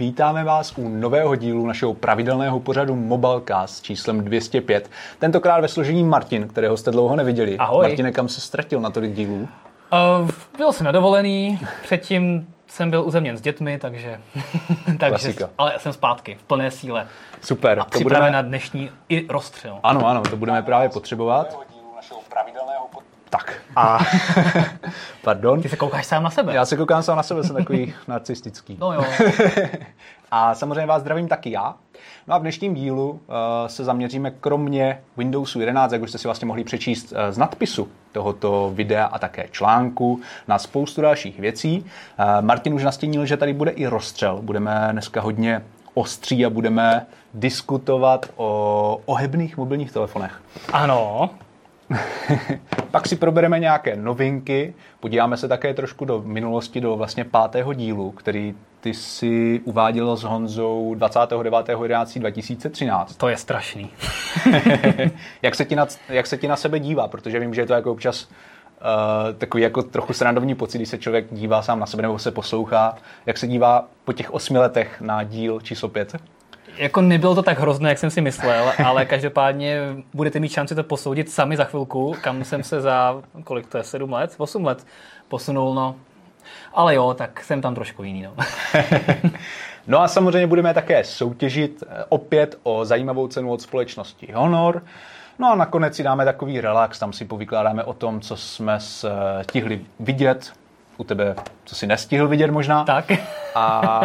Vítáme vás u nového dílu našeho pravidelného pořadu Mobilecast s číslem 205. Tentokrát ve složení Martin, kterého jste dlouho neviděli. Ahoj. Martine, kam se ztratil na tolik dílů? Uh, byl jsem na dovolený, předtím jsem byl uzemněn s dětmi, takže, takže Klasika. ale jsem zpátky v plné síle Super. a připraven na dnešní i rozstřel. Ano, ano, to budeme právě potřebovat. Tak. A... Pardon. Ty se koukáš sám na sebe. Já se koukám sám na sebe, jsem takový narcistický. No jo. A samozřejmě vás zdravím taky já. No a v dnešním dílu uh, se zaměříme kromě Windowsu 11, jak už jste si vlastně mohli přečíst uh, z nadpisu tohoto videa a také článku, na spoustu dalších věcí. Uh, Martin už nastínil, že tady bude i rozstřel. Budeme dneska hodně ostří a budeme diskutovat o ohebných mobilních telefonech. Ano, Pak si probereme nějaké novinky, podíváme se také trošku do minulosti, do vlastně pátého dílu, který ty si uváděl s Honzou 29.11.2013. to je strašný. jak, se ti na, jak se ti na sebe dívá, protože vím, že je to jako občas uh, takový jako trochu srandovní pocit, když se člověk dívá sám na sebe nebo se poslouchá. Jak se dívá po těch osmi letech na díl číslo 5? Jako nebylo to tak hrozné, jak jsem si myslel, ale každopádně budete mít šanci to posoudit sami za chvilku, kam jsem se za, kolik to je, 7 let, 8 let posunul, no. Ale jo, tak jsem tam trošku jiný, no. No a samozřejmě budeme také soutěžit eh, opět o zajímavou cenu od společnosti Honor. No a nakonec si dáme takový relax, tam si povykládáme o tom, co jsme eh, stihli vidět, u tebe, co si nestihl vidět možná. Tak. A,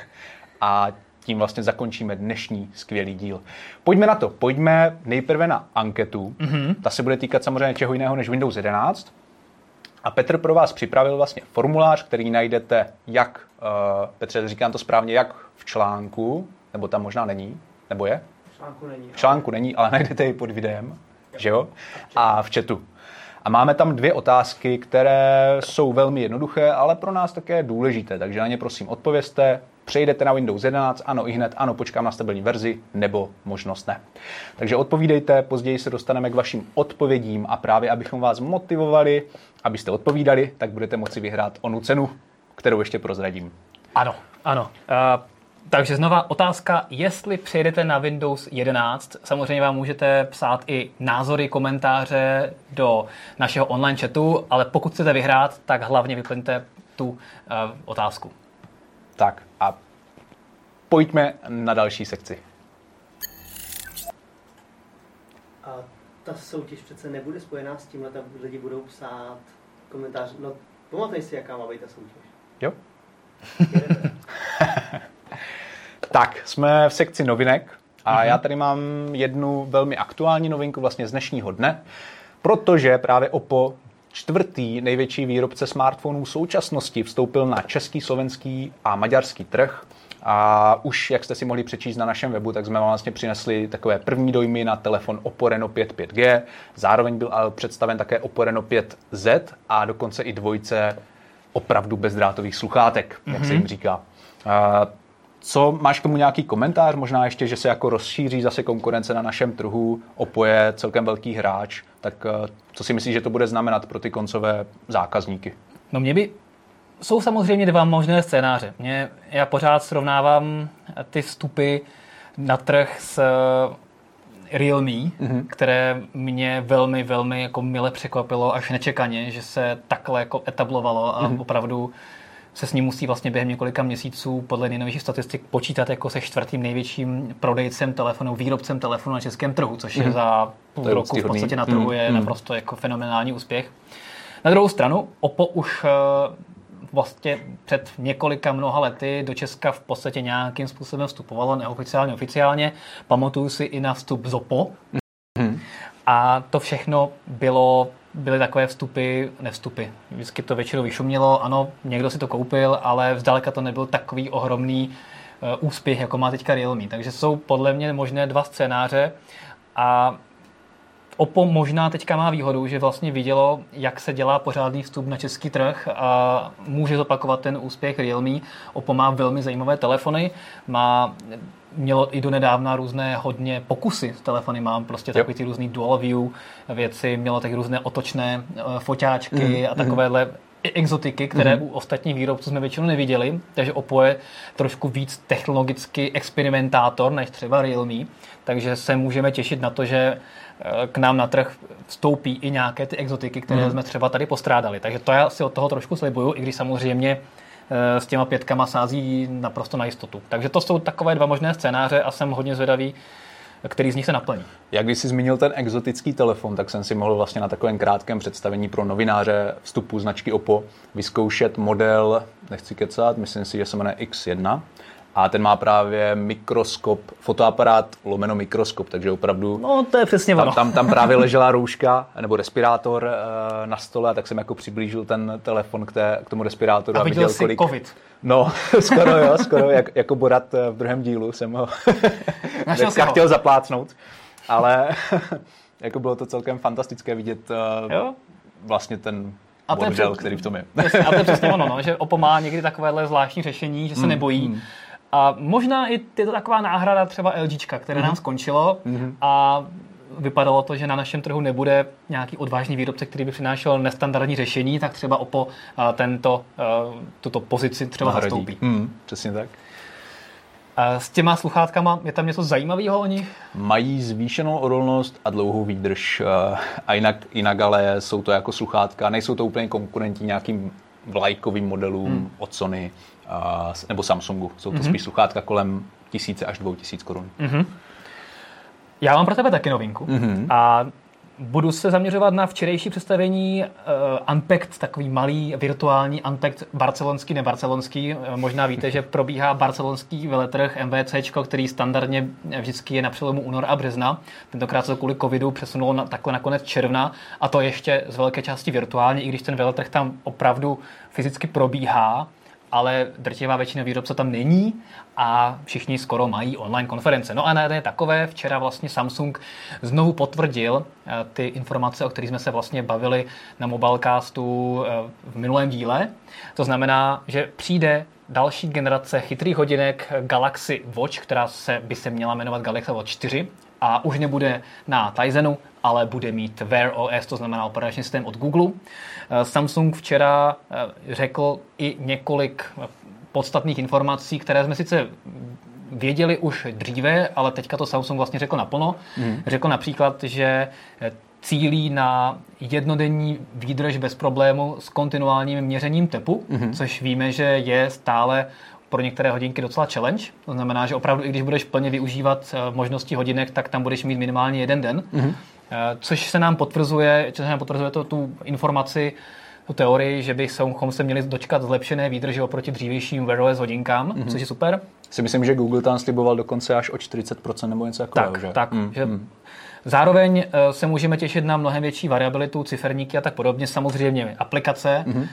a tím vlastně zakončíme dnešní skvělý díl. Pojďme na to. Pojďme nejprve na anketu. Mm-hmm. Ta se bude týkat samozřejmě čeho jiného než Windows 11. A Petr pro vás připravil vlastně formulář, který najdete jak, uh, Petře, říkám to správně, jak v článku, nebo tam možná není, nebo je? článku není. V článku není, ale najdete ji pod videem, že jo? A v chatu. A máme tam dvě otázky, které jsou velmi jednoduché, ale pro nás také důležité, takže na ně prosím odpovězte. Přejdete na Windows 11, ano i hned, ano, počkám na stabilní verzi, nebo možnost ne. Takže odpovídejte, později se dostaneme k vašim odpovědím a právě abychom vás motivovali, abyste odpovídali, tak budete moci vyhrát onu cenu, kterou ještě prozradím. Ano, ano. Uh, takže znova otázka, jestli přejdete na Windows 11, samozřejmě vám můžete psát i názory, komentáře do našeho online chatu, ale pokud chcete vyhrát, tak hlavně vyplňte tu uh, otázku. Tak a pojďme na další sekci. A ta soutěž přece nebude spojená s tím, tam lidi budou psát komentář. No, pamatuj si, jaká má být ta soutěž. Jo? Tak, jsme v sekci novinek a mm-hmm. já tady mám jednu velmi aktuální novinku vlastně z dnešního dne, protože právě Oppo, čtvrtý největší výrobce smartphonů v současnosti, vstoupil na český, slovenský a maďarský trh. A už, jak jste si mohli přečíst na našem webu, tak jsme vám vlastně přinesli takové první dojmy na telefon Oppo Reno 5 5G. Zároveň byl ale představen také Oppo Reno 5Z a dokonce i dvojce opravdu bezdrátových sluchátek, jak se jim říká. A co, máš k tomu nějaký komentář? Možná ještě, že se jako rozšíří zase konkurence na našem trhu, Oppo je celkem velký hráč, tak eh, co si myslíš, že to bude znamenat pro ty koncové zákazníky? No mě by... Jsou samozřejmě dva možné scénáře. Mě, já pořád srovnávám ty vstupy na trh s eh, Realme, mm-hmm. které mě velmi, velmi jako mile překvapilo až nečekaně, že se takhle jako etablovalo a mm-hmm. opravdu se s ním musí vlastně během několika měsíců podle nejnovějších statistik počítat jako se čtvrtým největším prodejcem telefonu, výrobcem telefonu na českém trhu, což je za půl To je roku v podstatě na trhu Mhm, je mhm. naprosto jako fenomenální úspěch. Na druhou stranu, Oppo už eh, vlastně před několika mnoha lety do Česka v podstatě nějakým způsobem vstupovalo, neoficiálně, oficiálně. Pamatuju si i na vstup z Oppo. A to všechno bylo, byly takové vstupy, nevstupy. Vždycky to většinou vyšumělo, ano, někdo si to koupil, ale zdaleka to nebyl takový ohromný eh, úspěch, jako má teďka Realme. Takže jsou podle mě možné dva scénáře a Oppo možná teďka má výhodu, že vlastně vidělo, jak se dělá pořádný vstup na český trh a může zopakovat ten úspěch Realme. Oppo má velmi zajímavé telefony, má mělo i do nedávna různé hodně pokusy s telefony, mám prostě takový ty různý dual view věci, mělo tak různé otočné eh, foťáčky a takovéhle i exotiky, které mm-hmm. u ostatních výrobců jsme většinou neviděli, takže Oppo je trošku víc technologicky experimentátor než třeba Realme, takže se můžeme těšit na to, že eh, k nám na trh vstoupí i nějaké ty exotiky, které mm. jsme třeba tady postrádali. Takže to já si od toho trošku slibuju, i když samozřejmě s těma pětkama sází naprosto na jistotu. Takže to jsou takové dva možné scénáře a jsem hodně zvědavý, který z nich se naplní. Jak když jsi zmínil ten exotický telefon, tak jsem si mohl vlastně na takovém krátkém představení pro novináře vstupu značky Oppo vyzkoušet model, nechci kecat, myslím si, že se jmenuje X1, a ten má právě mikroskop, fotoaparát lomeno mikroskop, takže opravdu... No, to je přesně tam, tam, tam právě ležela rouška nebo respirátor uh, na stole a tak jsem jako přiblížil ten telefon k, té, k tomu respirátoru a, a viděl, viděl kolik... covid. No, skoro jo, skoro, jak, jako Borat eh, v druhém dílu jsem ho dneska chtěl zaplácnout, ale jako bylo to celkem fantastické vidět uh, jo? vlastně ten a model, který v tom je. a to je přesně ono, no, že Oppo má někdy takovéhle zvláštní řešení, že se mm, nebojí. Mm. A možná i je to taková náhrada třeba LG, které mm. nám skončilo mm. a vypadalo to, že na našem trhu nebude nějaký odvážný výrobce, který by přinášel nestandardní řešení, tak třeba Oppo tento, tuto pozici třeba Nahradí. zastoupí. Mm, přesně tak. S těma sluchátkama je tam něco zajímavého o nich? Mají zvýšenou odolnost a dlouhou výdrž. A jinak, jinak ale jsou to jako sluchátka. Nejsou to úplně konkurenti nějakým vlajkovým modelům hmm. od Sony nebo Samsungu. Jsou to mm-hmm. spíš sluchátka kolem tisíce až dvou tisíc korun. Mm-hmm. Já mám pro tebe taky novinku. Mm-hmm. A Budu se zaměřovat na včerejší představení uh, Unpacked, takový malý virtuální Unpacked barcelonský, nebarcelonský. Uh, možná víte, že probíhá barcelonský veletrh MVC, který standardně vždycky je na přelomu únor a března. Tentokrát se to kvůli covidu přesunulo na, takhle na konec června a to ještě z velké části virtuálně, i když ten veletrh tam opravdu fyzicky probíhá ale drtivá většina výrobců tam není a všichni skoro mají online konference. No a na jedné takové včera vlastně Samsung znovu potvrdil eh, ty informace, o kterých jsme se vlastně bavili na Mobilecastu eh, v minulém díle. To znamená, že přijde další generace chytrých hodinek Galaxy Watch, která se, by se měla jmenovat Galaxy Watch 4 a už nebude na Tizenu, ale bude mít Wear OS, to znamená operační systém od Google. Eh, Samsung včera eh, řekl i několik podstatných informací, které jsme sice věděli už dříve, ale teďka to Samsung vlastně řekl naplno. Mm. Řekl například, že eh, cílí na jednodenní výdrž bez problému s kontinuálním měřením tepu, mm-hmm. což víme, že je stále pro některé hodinky docela challenge. To znamená, že opravdu, i když budeš plně využívat možnosti hodinek, tak tam budeš mít minimálně jeden den. Mm-hmm. Eh, což se nám potvrzuje, což se nám potvrzuje to, tu informaci, tu teorii, že bychom se měli dočkat zlepšené výdrže oproti dřívějším Wear OS hodinkám, mm-hmm. což je super. Si myslím, že Google tam sliboval dokonce až o 40% nebo něco takového, tak, že? Tak, mm, že mm. Zároveň eh, se můžeme těšit na mnohem větší variabilitu, ciferníky a tak podobně. Samozřejmě aplikace. Mm-hmm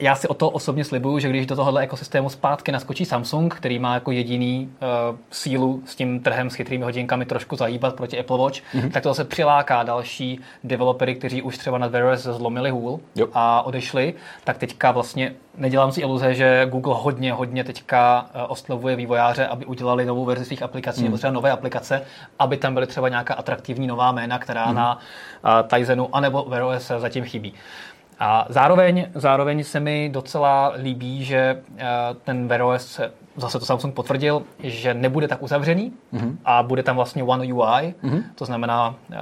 já si o to osobně slibuju, že když do tohohle ekosystému zpátky naskočí Samsung, který má jako jediný uh, sílu s tím trhem s chytrými hodinkami trošku zahýbat proti Apple Watch, mm-hmm. tak to se přiláká další developery, kteří už třeba na Wear OS zlomili hůl jo. a odešli, tak teďka vlastně nedělám si iluze, že Google hodně, hodně teďka uh, oslovuje vývojáře, aby udělali novou verzi svých aplikací mm. nebo třeba nové aplikace, aby tam byly třeba nějaká atraktivní nová jména, která mm. na uh, Tizenu anebo Wear OS zatím chybí. A zároveň, zároveň se mi docela líbí, že eh, ten Wear OS, zase to Samsung potvrdil, že nebude tak uzavřený mm-hmm. a bude tam vlastně One UI, mm-hmm. to znamená uh,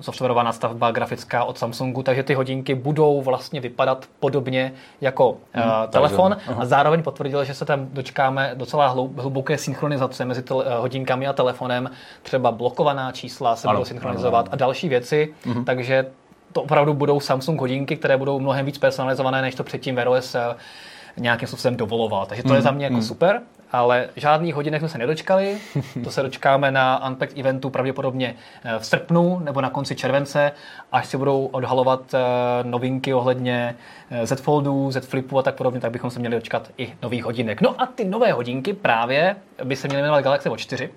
softwarová nastavba grafická od Samsungu, takže ty hodinky budou vlastně vypadat podobně jako mm-hmm. telefon a zároveň potvrdil, že se tam dočkáme docela hluboké synchronizace mezi tel- hodinkami a telefonem, třeba blokovaná čísla se ano, budou synchronizovat ano, ano. a další věci, mm-hmm. takže to opravdu budou Samsung hodinky, které budou mnohem víc personalizované, než to předtím Wear OS eh, nějakým způsobem dovoloval. Takže to mm, je za mě jako mm. super, ale žádný hodinek jsme se nedočkali. To se dočkáme na Unpacked eventu pravděpodobně eh, v srpnu nebo na konci července, až si budou odhalovat eh, novinky ohledně Z Foldu, Z Flipu a tak podobně, tak bychom se měli dočkat i nových hodinek. No a ty nové hodinky právě by se měly jmenovat Galaxy Watch 4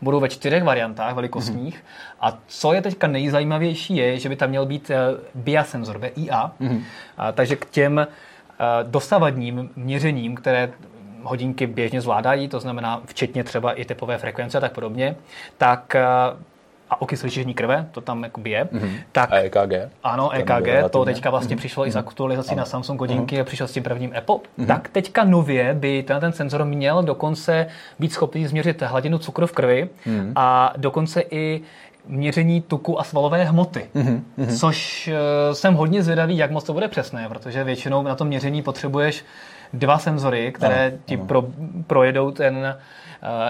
budou ve čtyřech variantách velikostních. Mm-hmm. A co je teďka nejzajímavější, je, že by tam měl být eh, BIA senzor, BIA. Mm-hmm. A, takže k těm a, eh, dosavadním měřením, které hodinky běžně zvládají, to znamená včetně třeba i typové frekvence a tak podobně, tak a, okysličení krve, to tam jakoby je, mm-hmm. tak A EKG? ano, EKG, to teďka vlastně Mhm. přišlo i z aktualizací Ano. na Samsung hodinky a přišel s tím prvním Apple. Mhm. Tak teďka nově by ten, ten senzor měl dokonce být schopný změřit hladinu cukru v krvi Mhm. a dokonce i měření tuku a svalové hmoty. Mhm, Což eh, jsem hodně zvědavý, jak moc to bude přesné, protože většinou na tom měření potřebuješ dva senzory, které Ano, ti ano. Pro, projedou ten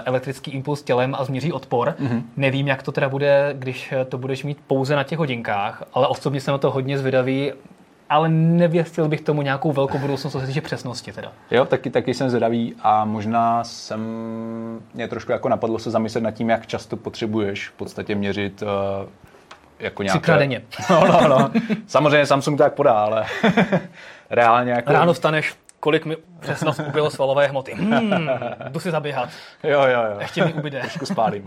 elektrický impuls tělem a změří odpor. Mhm. Nevím, jak to teda bude, když eh, to budeš mít pouze na těch hodinkách, ale osobně jsem na to hodně zvědavý, ale nevěstil bych tomu nějakou velkou budoucnost, co se týče přesnosti teda. Jo, taky, taky jsem zvědavý a možná jsem mě trošku jako napadlo se zamyslet nad tím, jak často potřebuješ v podstatě měřit uh, jako nějaké... Třikrát denně. No, no, no. Samozřejmě Samsung to tak podá, ale reálně jako... Ráno vstaneš, kolik mi přesnost ubylo svalové hmoty. Hmm, jdu si zaběhat, Jo, jo, jo. ještě mi ubyde. Trošku spálím.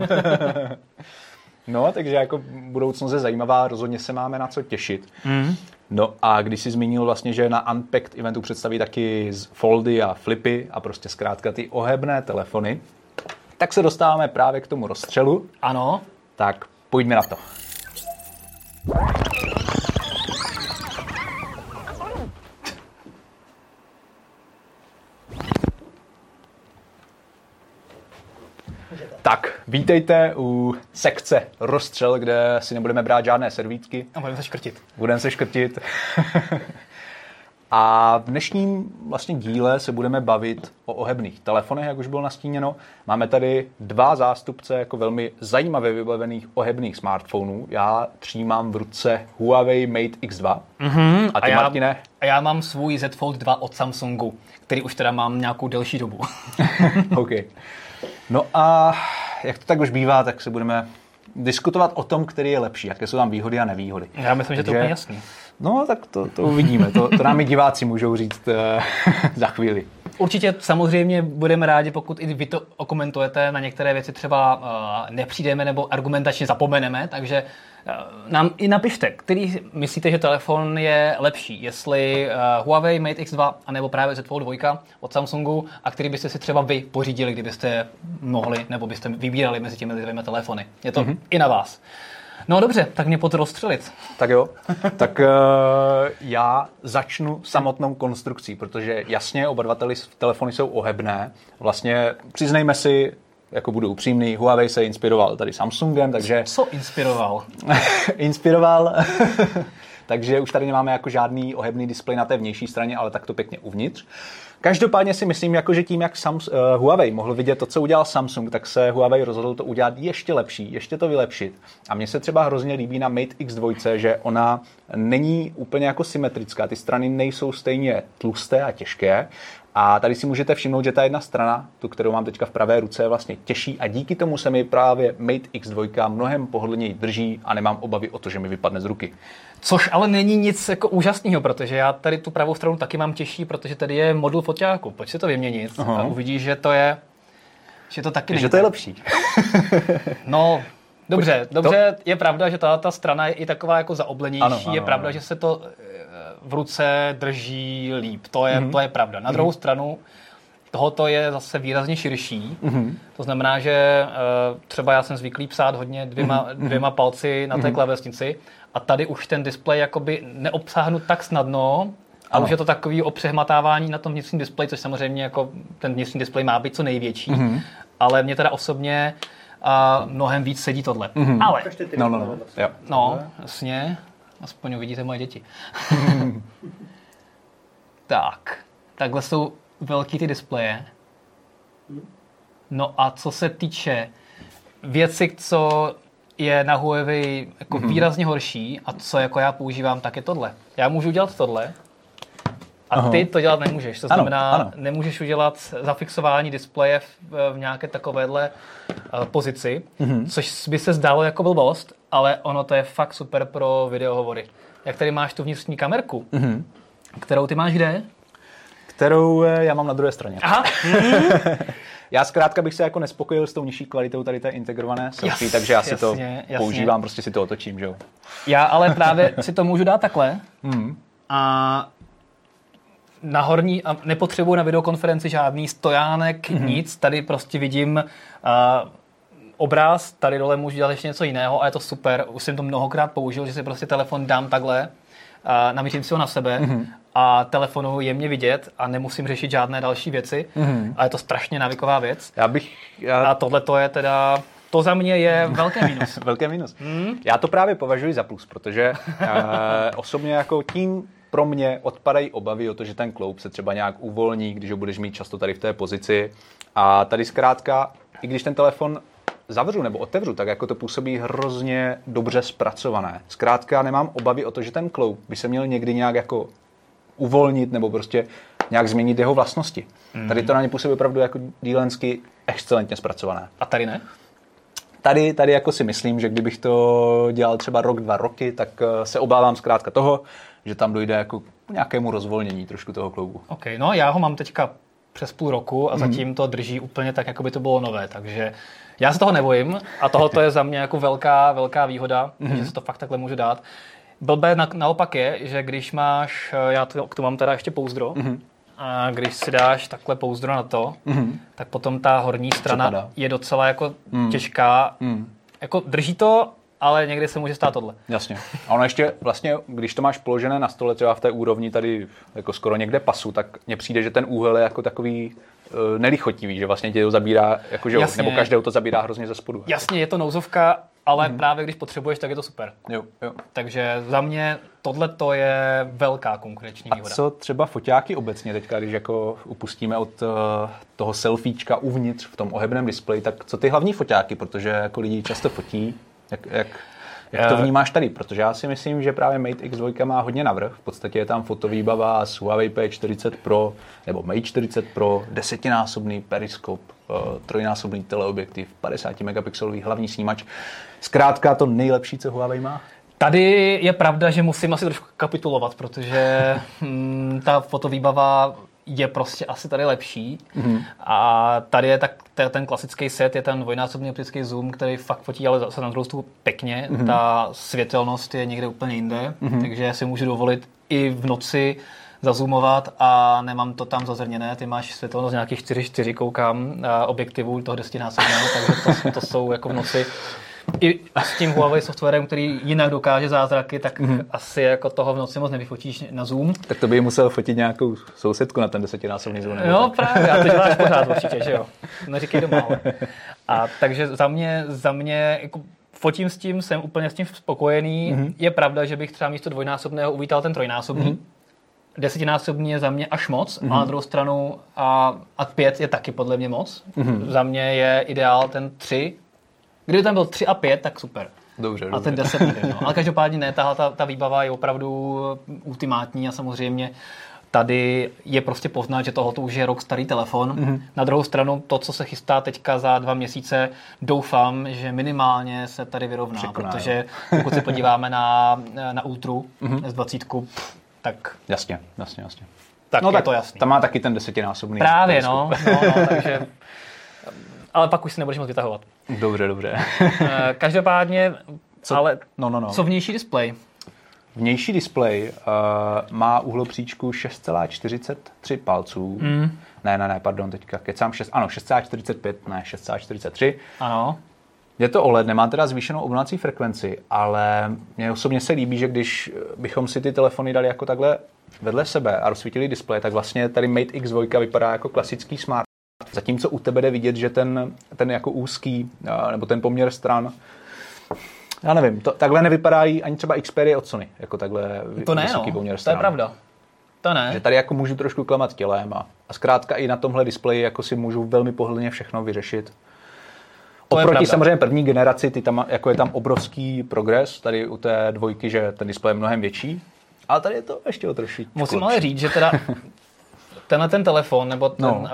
no, takže jako budoucnost je zajímavá, rozhodně se máme na co těšit. Mm. No a když jsi zmínil vlastně, že na Unpacked eventu představí taky z foldy a flipy a prostě zkrátka ty ohebné telefony, tak se dostáváme právě k tomu rozstřelu. Ano, Tak pojďme na to. Tak, vítejte u sekce rozstřel, kde si nebudeme brát žádné servítky, a budeme se škrtit. budeme se škrtit. A v dnešním vlastně díle se budeme bavit o ohebných telefonech, jak už bylo nastíněno. Máme tady dva zástupce jako velmi zajímavě vybavených ohebných smartphonů. Já třímám v ruce Huawei Mate X2. Mm-hmm. A ty, Mhm. já, Martine? a já mám svůj Z Fold 2 od Samsungu, který už teda mám nějakou delší dobu. OK. No a jak to tak už bývá, tak se budeme diskutovat o tom, který je lepší, jaké jsou tam výhody a nevýhody. Já myslím, že to je Takže- úplně jasný. No, tak to, to uvidíme. To, to nám i diváci můžou říct eh, za chvíli. Určitě samozřejmě budeme rádi, pokud i vy to okomentujete, na některé věci třeba uh, nepřijdeme nebo argumentačně zapomeneme, takže nám i napište, který myslíte, že telefon je lepší, jestli uh, Huawei Mate X2 anebo právě Z Fold 2 od Samsungu a který byste si třeba vy pořídili, kdybyste mohli nebo byste vybírali mezi těmi dvěma telefony. Je to mm-hmm. i na vás. No dobře, tak mě pojď rozstřelit. Tak jo, tak uh, já začnu samotnou konstrukcí, protože jasně oba dva tele- telefony jsou ohebné. Vlastně přiznejme si, jako budu upřímný, Huawei se inspiroval tady Samsungem, takže Co inspiroval? inspiroval. Takže už tady nemáme jako žádný ohebný displej na té vnější straně, ale tak to pěkně uvnitř. Každopádně si myslím, jako že tím, jak Sams, uh, Huawei mohl vidět to, co udělal Samsung, tak se Huawei rozhodl to udělat ještě lepší, ještě to vylepšit. A mně se třeba hrozně líbí na Mate X2, že ona není úplně jako symetrická. Ty strany nejsou stejně tlusté a těžké. A tady si můžete všimnout, že ta jedna strana, tu, kterou mám teďka v pravé ruce, je vlastně těžší a díky tomu se mi právě Mate X2 mnohem pohodlněji drží a nemám obavy o to, že mi vypadne z ruky. Což ale není nic jako úžasného, protože já tady tu pravou stranu taky mám těžší, protože tady je modul foťáku. Pojď si to vyměnit Aha. a uvidíš, že to je, že to taky není. Že to je lepší. No, dobře, dobře, je pravda, že ta, ta strana je i taková jako zaoblenější, Ano, ano, je pravda, ano. že se to v ruce drží líp, to je, Mhm. mm-hmm. to je pravda. Na druhou stranu, tohoto je zase výrazně širší, Mhm. mm-hmm. to znamená, že eh, třeba já jsem zvyklý psát hodně dvěma, Mhm. mm-hmm. dvěma palci na té mm-hmm. klávesnici a tady už ten displej jakoby neobsáhnu tak snadno, a Ano. už je to takový o přehmatávání na tom vnitřním displeji, což samozřejmě jako ten vnitřní displej má být co největší, Mhm. mm-hmm. ale mě teda osobně a mnohem víc sedí tohle. Mm-hmm. Ale, No, no, no. vlastně. Jo. no, jasně, aspoň uvidíte moje děti. tak, takhle jsou velký ty displeje. No a co se týče věci, co je na Huawei jako mm-hmm. výrazně horší a co jako já používám, tak je tohle. Já můžu dělat tohle a Aha. ty to dělat nemůžeš. To Ano, znamená, ano. nemůžeš udělat zafixování displeje v, v nějaké takovéhle uh, pozici, mm-hmm. což by se zdálo jako blbost, ale ono to je fakt super pro videohovory. Jak tady máš tu vnitřní kamerku, mm-hmm. kterou ty máš kde? Kterou eh, já mám na druhé straně. Aha, Já zkrátka bych se jako nespokojil s tou nižší kvalitou tady té integrované selfie, Jas- takže já si to jasně, jasně. používám, prostě si to otočím, že jo. já ale právě si to můžu dát takhle Mhm. a na horní, a nepotřebuji na videokonferenci žádný stojánek, mm-hmm. nic, tady prostě vidím uh, obráz, tady dole můžu dělat ještě něco jiného a je to super. Už jsem to mnohokrát použil, že si prostě telefon dám takhle, a namířím si ho na sebe mm-hmm. a telefonu je mě vidět a nemusím řešit žádné další věci. Mm-hmm. A je to strašně návyková věc. Já bych... Já... A tohle to je teda to za mě je velké minus. velké minus. Hmm? Já to právě považuji za plus, protože uh, osobně jako tím pro mě odpadají obavy o to, že ten kloub se třeba nějak uvolní, když ho budeš mít často tady v té pozici. A tady zkrátka, i když ten telefon zavřu nebo otevřu, tak jako to působí hrozně dobře zpracované. Zkrátka nemám obavy o to, že ten kloub by se měl někdy nějak jako uvolnit nebo prostě nějak změnit jeho vlastnosti. Mm. Tady to na ně působí opravdu jako dílensky excelentně zpracované. A tady ne? Tady, tady jako si myslím, že kdybych to dělal třeba rok, dva roky, tak eh, se obávám zkrátka toho, že tam dojde jako k nějakému rozvolnění trošku toho kloubu. OK, no já ho mám teďka přes půl roku a mm. zatím to drží úplně tak, jako by to bylo nové, takže já se toho nebojím a tohoto je za mě jako velká, velká výhoda, mm. že se to fakt takhle může dát. Blbé na, naopak je, že když máš, eh, já to, k tomu mám teda ještě pouzdro, mm. a když si dáš takhle pouzdro na to, mm. tak potom ta horní strana Přepadá. je docela jako mm. těžká. Mm. Jako drží to, ale někdy se může stát tohle. Jasně. A ono ještě vlastně, když to máš položené na stole třeba v té úrovni tady jako skoro někde pasu, tak mně přijde, že ten úhel je jako takový uh, nelichotivý, že vlastně tě to zabírá, jako že Jasně. nebo každého to zabírá hrozně ze spodu. Jasně, je to nouzovka, ale hmm. právě když potřebuješ, tak je to super. Jo, jo. Takže za mě tohle to je velká konkurenční výhoda. A co třeba foťáky obecně teďka, když jako upustíme od uh, toho selfiečka uvnitř v tom ohebném displeji, tak co ty hlavní foťáky, protože jako lidi často fotí, jak, jak, jak to eh, vnímáš tady? Protože já si myslím, že právě Mate X2 má hodně navrh. V podstatě je tam fotovýbava s Huawei P40 Pro nebo Mate 40 Pro, desetinásobný periskop, eh, trojnásobný teleobjektiv, 50 megapixelový hlavní snímač. Zkrátka to nejlepší, co Huawei má? Tady je pravda, že musím asi trošku kapitulovat, protože hm, ta fotovýbava je prostě asi tady lepší. Mm-hmm. A tady je tak, ten klasický set, je ten dvojnásobný optický zoom, který fakt fotí, ale zase na druhou stranu pěkně. Mm-hmm. Ta světelnost je někde úplně jinde, mm-hmm. takže si můžu dovolit i v noci zazoomovat a nemám to tam zazrněné. Ty máš světelnost nějakých 4-4, koukám, objektivů toho desetinásobného, takže to, to jsou jako v noci i s tím Huawei softwarem, který jinak dokáže zázraky, tak mm-hmm. asi jako toho v noci moc nevyfotíš na Zoom. Tak to by musel fotit nějakou sousedku na ten desetinásobný Zoom. Jo, tak. právě, a to děláš pořád určitě, že jo. Neříkej doma, ale. A takže za mě, za mě jako fotím s tím, jsem úplně s tím spokojený. Mm-hmm. Je pravda, že bych třeba místo dvojnásobného uvítal ten trojnásobný. Mm-hmm. Desetinásobný je za mě až moc, mm-hmm. a na druhou stranu a, a pět je taky podle mě moc. Mm-hmm. Za mě je ideál ten tři, Kdyby tam byl 3 a 5, tak super. Dobře, a ten 10 nejde, no. Ale každopádně ne, ta, ta, ta výbava je opravdu ultimátní a samozřejmě tady je prostě poznat, že tohoto už je rok starý telefon. Mm-hmm. Na druhou stranu to, co se chystá teďka za dva měsíce, doufám, že minimálně se tady vyrovná, Překoná, protože jo. pokud se podíváme na, na Ultru mm-hmm. S20, tak... Jasně, jasně, jasně. Tak no je tak to jasný. Tam má taky ten desetinásobný. Právě, no, no, no, takže ale pak už si nebudeš moc vytahovat. Dobře, dobře. Eh, každopádně, co? ale no, no, no. co vnější displej? Vnější displej uh, má uhlopříčku 6,43 palců. Mm. Ne, ne, ne, pardon, teďka kecám 6, ano, 6,45, ne, 6,43. Ano. Je to OLED, nemá teda zvýšenou obnovací frekvenci, ale mně osobně se líbí, že když bychom si ty telefony dali jako takhle vedle sebe a rozsvítili displej, tak vlastně tady Mate X2 vypadá jako klasický smart Zatímco u tebe jde vidět, že ten, ten jako úzký, nebo ten poměr stran, já nevím, to, takhle nevypadají ani třeba Xperia od Sony, jako takhle to ne, no, poměr stran. to je pravda. To ne. Že tady jako můžu trošku klamat tělem a, a zkrátka i na tomhle displeji jako si můžu velmi pohodlně všechno vyřešit. To Oproti samozřejmě první generaci, ty tam, jako je tam obrovský progres, tady u té dvojky, že ten displej je mnohem větší, ale tady je to ještě o trošičku. Musím ale říct, že teda tenhle ten telefon, nebo ten, no. uh,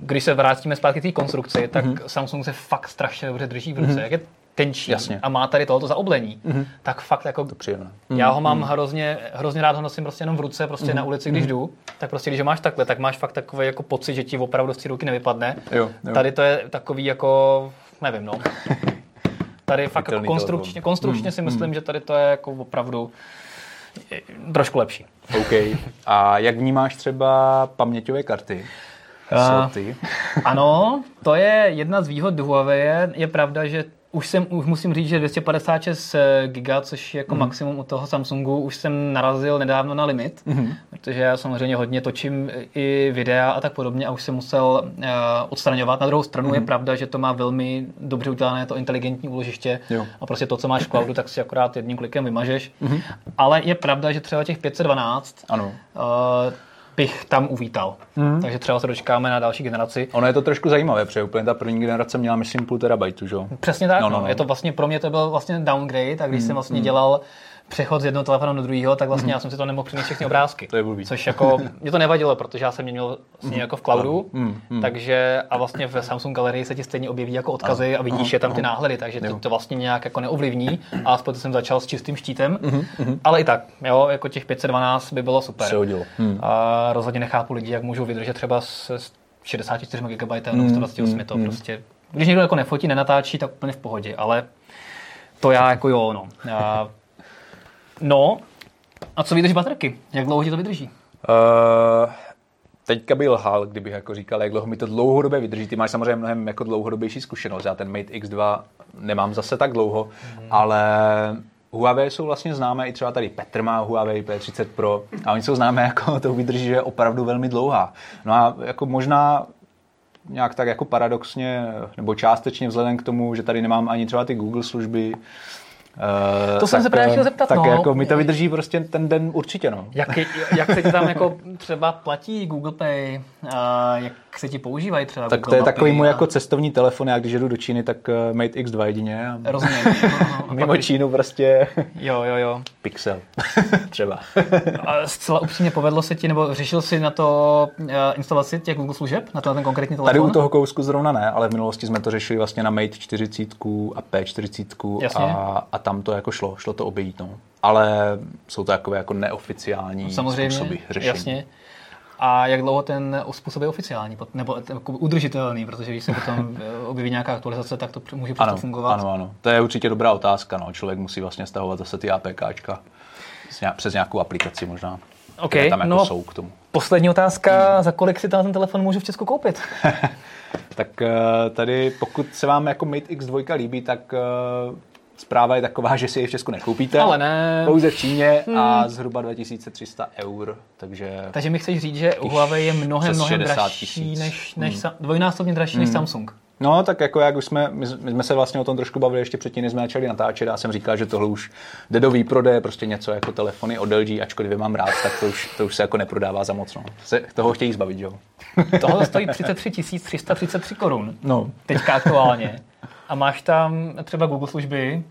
když se vrátíme zpátky k té konstrukci, tak mm-hmm. Samsung se fakt strašně dobře drží v ruce. Mm-hmm. Jak je tenčí Jasně. a má tady tohoto zaoblení, mm-hmm. tak fakt jako... To příjemné. Já ho mám mm-hmm. hrozně, hrozně rád ho nosím prostě jenom v ruce, prostě mm-hmm. na ulici, když mm-hmm. jdu, tak prostě když ho máš takhle, tak máš fakt takový jako pocit, že ti opravdu z té ruky nevypadne. Jo, jo. Tady to je takový jako, nevím no. Tady fakt jako konstrukčně, konstrukčně mm, si myslím, mm. že tady to je jako opravdu trošku lepší. OK. A jak vnímáš třeba paměťové karty? Uh, Ano, to je jedna z výhod Huawei. Je pravda, že už jsem, už musím říct, že 256 giga, což je jako mm. maximum u toho Samsungu, už jsem narazil nedávno na limit, mm. protože já samozřejmě hodně točím i videa a tak podobně a už jsem musel uh, odstraňovat. Na druhou stranu mm. je pravda, že to má velmi dobře udělané to inteligentní úložiště jo. a prostě to, co máš v cloudu, tak si akorát jedním klikem vymažeš. Mm. Ale je pravda, že třeba těch 512 ano. Uh, bych tam uvítal. Mm. Takže třeba se dočkáme na další generaci. Ono je to trošku zajímavé, protože úplně ta první generace měla, myslím, půl terabajtu, že? Přesně tak. No, no, no. Je to vlastně, pro mě to byl vlastně downgrade, tak když mm. jsem vlastně mm. dělal přechod z jednoho telefonu do druhého, tak vlastně mm. já jsem si to nemohl přinést všechny obrázky. to je blbý. Což jako, mě to nevadilo, protože já jsem je měl vlastně mm. jako v cloudu, mm. Mm. takže a vlastně v Samsung Galerii se ti stejně objeví jako odkazy a vidíš je tam ty náhledy, takže to, to vlastně nějak jako neovlivní a aspoň jsem začal s čistým štítem, mm. ale i tak, jo, jako těch 512 by bylo super. Se hodilo. Mm. A rozhodně nechápu lidi, jak můžou vydržet třeba s 64 GB nebo 128, mm. to mm. prostě, když někdo jako nefotí, nenatáčí, tak úplně v pohodě, ale to já jako jo, no. Já No, a co vydrží baterky? Jak dlouho ti to vydrží? Uh, teďka by lhal, kdybych jako říkal, jak dlouho mi to dlouhodobě vydrží. Ty máš samozřejmě mnohem jako dlouhodobější zkušenost. Já ten Mate X2 nemám zase tak dlouho, mm. ale Huawei jsou vlastně známé, i třeba tady Petr má Huawei P30 Pro a oni jsou známé jako to vydrží, že je opravdu velmi dlouhá. No a jako možná nějak tak jako paradoxně, nebo částečně vzhledem k tomu, že tady nemám ani třeba ty Google služby, Uh, to jsem se právě chtěl zeptat. Tak no. jako mi to vydrží prostě ten den určitě. No. Jak, jak se ti tam jako třeba platí Google Pay, uh, jak se ti používají třeba Tak Google to je takový můj a... jako cestovní telefon, já když jedu do Číny, tak uh, Mate X2 jedině. A... Rozumím. No, no, Mimo pak... Čínu prostě jo, jo, jo. Pixel třeba. a zcela upřímně povedlo se ti, nebo řešil jsi na to uh, instalaci těch Google služeb, na ten konkrétní telefon? Tady u toho kousku zrovna ne, ale v minulosti jsme to řešili vlastně na Mate 40 a P40 a, a tam to jako šlo, šlo to obejít, no. Ale jsou to takové jako neoficiální no, Samozřejmě, způsoby řešení. Jasně. A jak dlouho ten způsob je oficiální, nebo jako udržitelný, protože když se potom eh, objeví nějaká aktualizace, tak to může prostě fungovat? Ano, ano. To je určitě dobrá otázka. No. Člověk musí vlastně stahovat zase ty APKčka přes nějakou aplikaci možná. OK, tam jako no, jsou k tomu. Poslední otázka, hmm. za kolik si ten telefon můžu v Česku koupit? tak eh, tady, pokud se vám jako Mate X2 líbí, tak eh, Zpráva je taková, že si je v Česku nekoupíte. Ale ne. Pouze v Číně hmm. a zhruba 2300 eur. Takže, takže mi chceš říct, že Huawei je mnohem, mnohem dražší než, než hmm. dvojnásobně dražší hmm. než Samsung. No, tak jako jak už jsme, my, my jsme se vlastně o tom trošku bavili ještě předtím, než jsme začali natáčet. Já jsem říkal, že tohle už jde do výprodeje, prostě něco jako telefony od LG, ačkoliv je mám rád, tak to už, to už se jako neprodává za moc. No. Se, toho chtějí zbavit, jo. Tohle stojí 33 333 korun. No. Teďka aktuálně a máš tam třeba Google služby,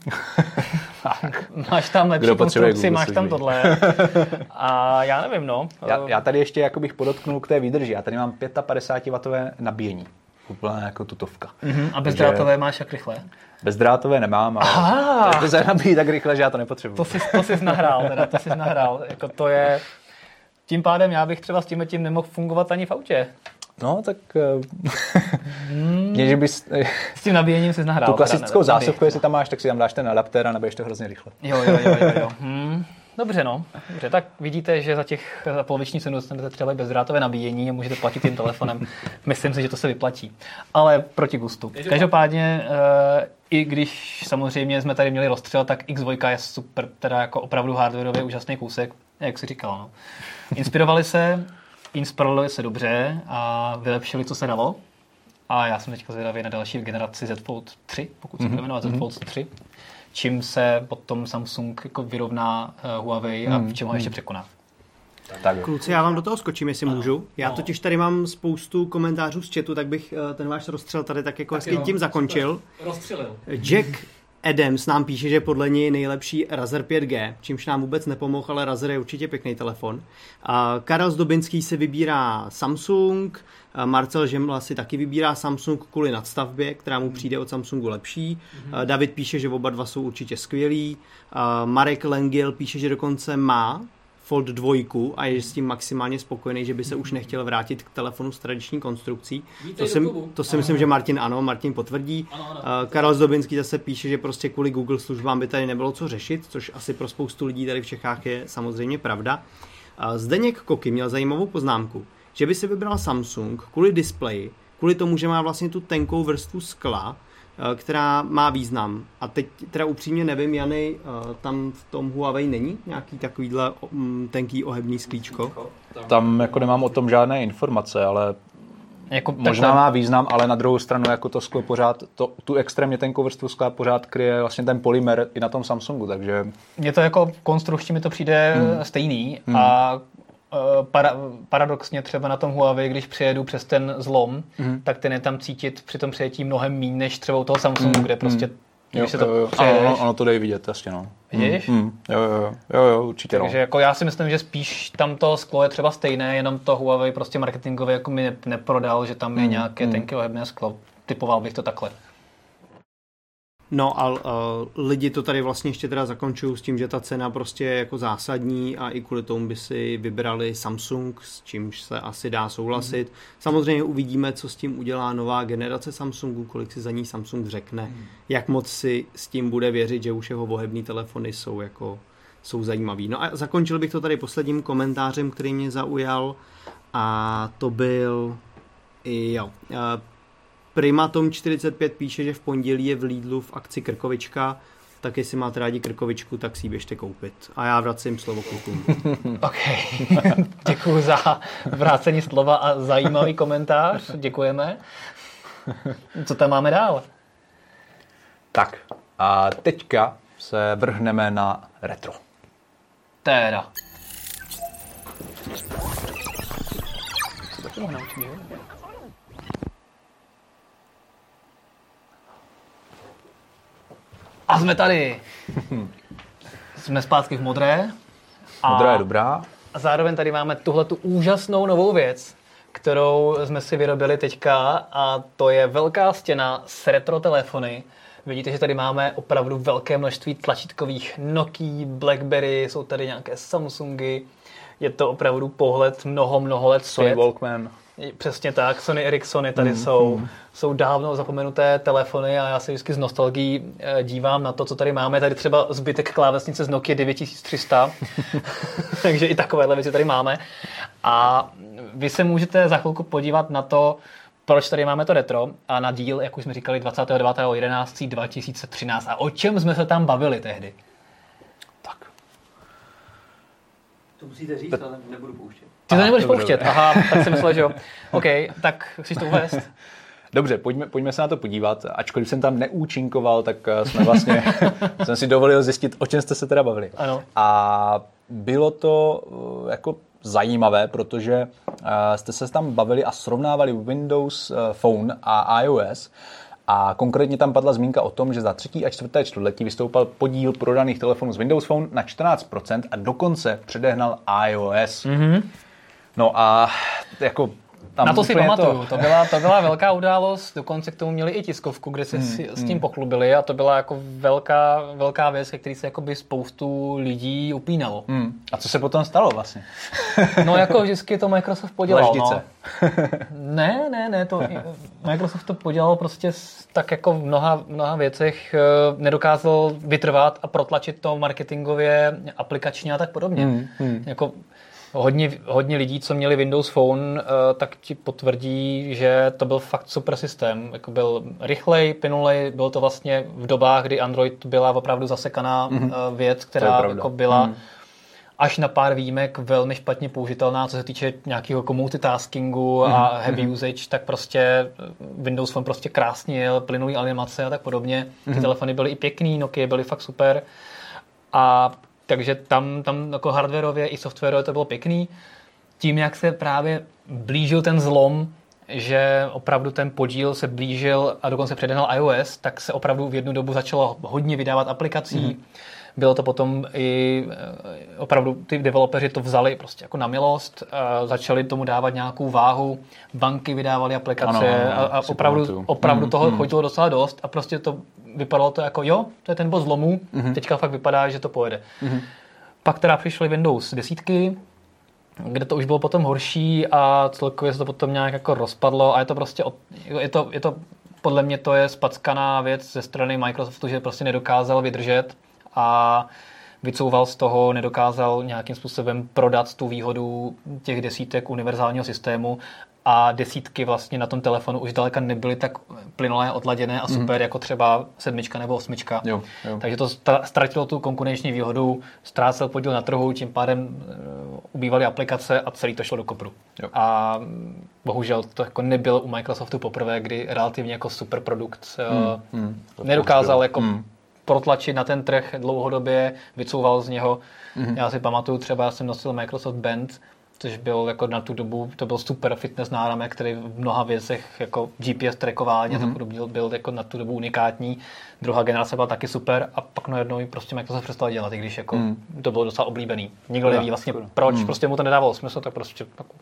máš tam lepší konstrukci, máš tam tohle. A já nevím, no. Já, já tady ještě jako bych podotknul k té výdrži. Já tady mám 55W nabíjení. Úplně jako tutovka. Uh-huh. A bezdrátové Takže... máš jak rychle? Bezdrátové nemám, ale Aha. to, to se nabíjí tak rychle, že já to nepotřebuji. To jsi, to jsi nahrál, teda, to jsi nahrál. Jako to je... Tím pádem já bych třeba s tím tím nemohl fungovat ani v autě. No, tak... hmm. že bys... S tím nabíjením si nahrál. Tu klasickou zásobku, jestli tam máš, tak si tam dáš ten adaptér a nabiješ to hrozně rychle. Jo, jo, jo, jo. jo. Hmm. Dobře, no. Dobře, tak vidíte, že za těch za poloviční cenu dostanete třeba bezdrátové nabíjení a můžete platit tím telefonem. Myslím si, že to se vyplatí. Ale proti gustu. Každopádně, uh, i když samozřejmě jsme tady měli rozstřel, tak X2 je super, teda jako opravdu hardwareově úžasný kousek, jak si říkal. No. Inspirovali se inspirovali se dobře a vylepšili, co se dalo. A já jsem teď zvědavý na další generaci Z Fold 3, pokud se mm-hmm. bude jmenovat Z mhm. Fold 3, čím se potom Samsung jako vyrovná uh, Huawei a v čem ho ještě mhm. překoná. Tak. Kluci, já vám do toho skočím, jestli ano. můžu. Já no. totiž tady mám spoustu komentářů z chatu, tak bych uh, ten váš rozstřel tady tak jako hezky tím zakončil. Rozstřelil. Jack Adams nám píše, že podle něj je nejlepší Razer 5G, čímž nám vůbec nepomohl, ale Razer je určitě pěkný telefon. Karel Zdobinský si vybírá Samsung, Marcel Žemla si taky vybírá Samsung kvůli nadstavbě, která mu přijde od Samsungu lepší. Mm-hmm. David píše, že oba dva jsou určitě skvělí. Marek Lengil píše, že dokonce má Fold 2 a je s tím maximálně spokojený, že by se už nechtěl vrátit k telefonu s tradiční konstrukcí. to si, to si myslím, že Martin ano, Martin potvrdí. Ano, ano. Karel Zdobinský zase píše, že prostě kvůli Google službám by tady nebylo co řešit, což asi pro spoustu lidí tady v Čechách je samozřejmě pravda. Zdeněk Koky měl zajímavou poznámku, že by si vybral Samsung kvůli displeji, kvůli tomu, že má vlastně tu tenkou vrstvu skla, eh, která má význam. A teď teda upřímně nevím, Jany, eh, tam v tom Huawei není nějaký takovýhle mm, tenký ohebný sklíčko? Tam jako nemám o tom žádné informace, ale jako možná takhle. má význam, ale na druhou stranu jako to sklo pořád, to, tu extrémně tenkou vrstvu skla pořád kryje vlastně ten polymer i na tom Samsungu, takže... Mně to jako konstrukčně mi to přijde hmm. stejný hmm. a Eh, para, paradoxně třeba na tom Huawei, když přijedu přes ten zlom, mm. tak ten je tam cítit při tom přijetí mnohem méně než třeba u toho Samsungu, mm. kde prostě mm. Když jo, se to jo, jo. Ano, ono, ono to jde vidět, jasně, no. Vidíš? Mm, mm, jo, jo, jo, jo, určitě Takže no. jako já si myslím, že spíš tam to sklo je třeba stejné, jenom to Huawei prostě marketingově jako mi neprodal, že tam je mm, nějaké mm. tenké ohebné sklo. Typoval bych to takhle. No a uh, lidi to tady vlastně ještě teda zakončují s tím, že ta cena prostě je jako zásadní a i kvůli tomu by si vybrali Samsung, s čímž se asi dá souhlasit. Mm. Samozřejmě uvidíme, co s tím udělá nová generace Samsungu, kolik si za ní Samsung řekne, mm. jak moc si s tím bude věřit, že už jeho vohební telefony jsou jako jsou zajímavý. No a zakončil bych to tady posledním komentářem, který mě zaujal a to byl jo, Primatom 45 píše, že v pondělí je v Lidlu v akci Krkovička, tak jestli máte rádi krkovičku, tak si ji běžte koupit. A já vracím slovo klukům. OK. Děkuji za vrácení slova a zajímavý komentář. Děkujeme. Co tam máme dál? Tak a teďka se vrhneme na retro. Teda. A jsme tady. jsme zpátky v modré. A Modrá je dobrá. A zároveň tady máme tuhle tu úžasnou novou věc, kterou jsme si vyrobili teďka a to je velká stěna s retro telefony. Vidíte, že tady máme opravdu velké množství tlačítkových Nokia, Blackberry, jsou tady nějaké Samsungy. Je to opravdu pohled mnoho, mnoho let zpět. Sony Walkman. Přesně tak, Sony Ericssony tady mm, jsou. Mm. Jsou dávno zapomenuté telefony a já se vždycky s nostalgií eh, dívám na to, co tady máme. Tady třeba zbytek klávesnice z Nokia 9300, takže i takovéhle věci tady máme. A vy se můžete za chvilku podívat na to, proč tady máme to retro a na díl, jak už jsme říkali, 29.11.2013. A o čem jsme se tam bavili tehdy? Tak. To musíte říct, ale nebudu pouštět. Ty to nebudeš pouštět, aha, tak jsem myslel, že jo. OK, tak chceš to uvést? Dobře, pojďme, pojďme se na to podívat. Ačkoliv jsem tam neúčinkoval, tak eh, jsme vlastně, jsem si dovolil zjistit, o čem jste se teda bavili. Ano. A bylo to eh, jako zajímavé, protože eh, jste se tam bavili a srovnávali Windows Phone a iOS. A konkrétně tam padla zmínka o tom, že za třetí a čtvrté čtvrtletí vystoupal podíl prodaných telefonů z Windows Phone na 14% a dokonce předehnal iOS. Mm-hmm. No a jako tam Na to si pamatuju, to... to, byla, to byla velká událost, dokonce k tomu měli i tiskovku, kde se hmm, s, s tím hmm. pochlubili a to byla jako velká, velká věc, ke který se jakoby spoustu lidí upínalo. Hmm. A co se potom stalo vlastně? no jako vždycky to Microsoft podělal. No. ne, ne, ne, to Microsoft to podělal prostě tak jako v mnoha, mnoha věcech eh, nedokázal vytrvat a protlačit to marketingově, aplikačně a tak podobně. Hmm, hmm. Jako hodně, hodně lidí, co měli Windows Phone, eh, tak ti potvrdí, že to byl fakt super systém. Jako byl rychlej, plynulej, byl to vlastně v dobách, kdy Android byla opravdu zasekaná mm-hmm. věc, která jako byla mm. až na pár výjimek velmi špatně použitelná, co se týče nějakého jako multitaskingu mm-hmm. a mhm. heavy mm-hmm. usage, tak prostě eh, Windows Phone prostě krásně jel, plynulý animace a tak podobně. Ty mm-hmm. telefony byly i pěkný, Nokia byly fakt super. A takže tam, tam jako hardwareově i softwarově to bylo pěkný. Tím, jak se právě blížil ten zlom, že opravdu ten podíl se blížil a dokonce předehnal iOS, tak se opravdu v jednu dobu začalo hodně vydávat aplikací. Mm-hmm. Bylo to potom i eh, opravdu ty developeři to vzali prostě jako na milost, a začali tomu dávat nějakou váhu, banky vydávaly aplikace ano, ano, a, a opravdu, opravdu mm, toho mm. chodilo docela dost a prostě to vypadalo to jako jo, to je ten bod zlomu, mm-hmm. teďka fakt vypadá, že to pojede. Mm-hmm. Pak teda přišly Windows desítky, kde to už bylo potom horší a celkově se to potom nějak jako rozpadlo a je to prostě, je to, je to podle mě to je spackaná věc ze strany Microsoftu, že prostě nedokázal vydržet a vycouval z toho, nedokázal nějakým způsobem prodat tu výhodu těch desítek univerzálního systému a desítky vlastně na tom telefonu už daleka nebyly tak plynulé, odladěné a super, mm. jako třeba sedmička nebo osmička. Jo, jo. Takže to ztratilo tu konkurenční výhodu, ztrácel podíl na trhu, tím pádem uh, ubývaly aplikace a celý to šlo do kopru. Jo. A mm, bohužel to jako nebylo u Microsoftu poprvé, kdy relativně jako super produkt uh, mm. nedokázal jako mm. Protlačit na ten trh dlouhodobě, vycouval z něho. Mm. Já si pamatuju třeba, já jsem nosil Microsoft Band, což byl jako na tu dobu, to byl super fitness náramek, který v mnoha věcech jako GPS trackování mm-hmm. a tak byl, byl jako na tu dobu unikátní. Druhá generace byla taky super a pak najednou prostě Microsoft přestal dělat, i když jako mm. to bylo docela oblíbený. Nikdo neví vlastně proč, mm. prostě mu to nedávalo smysl, tak prostě jako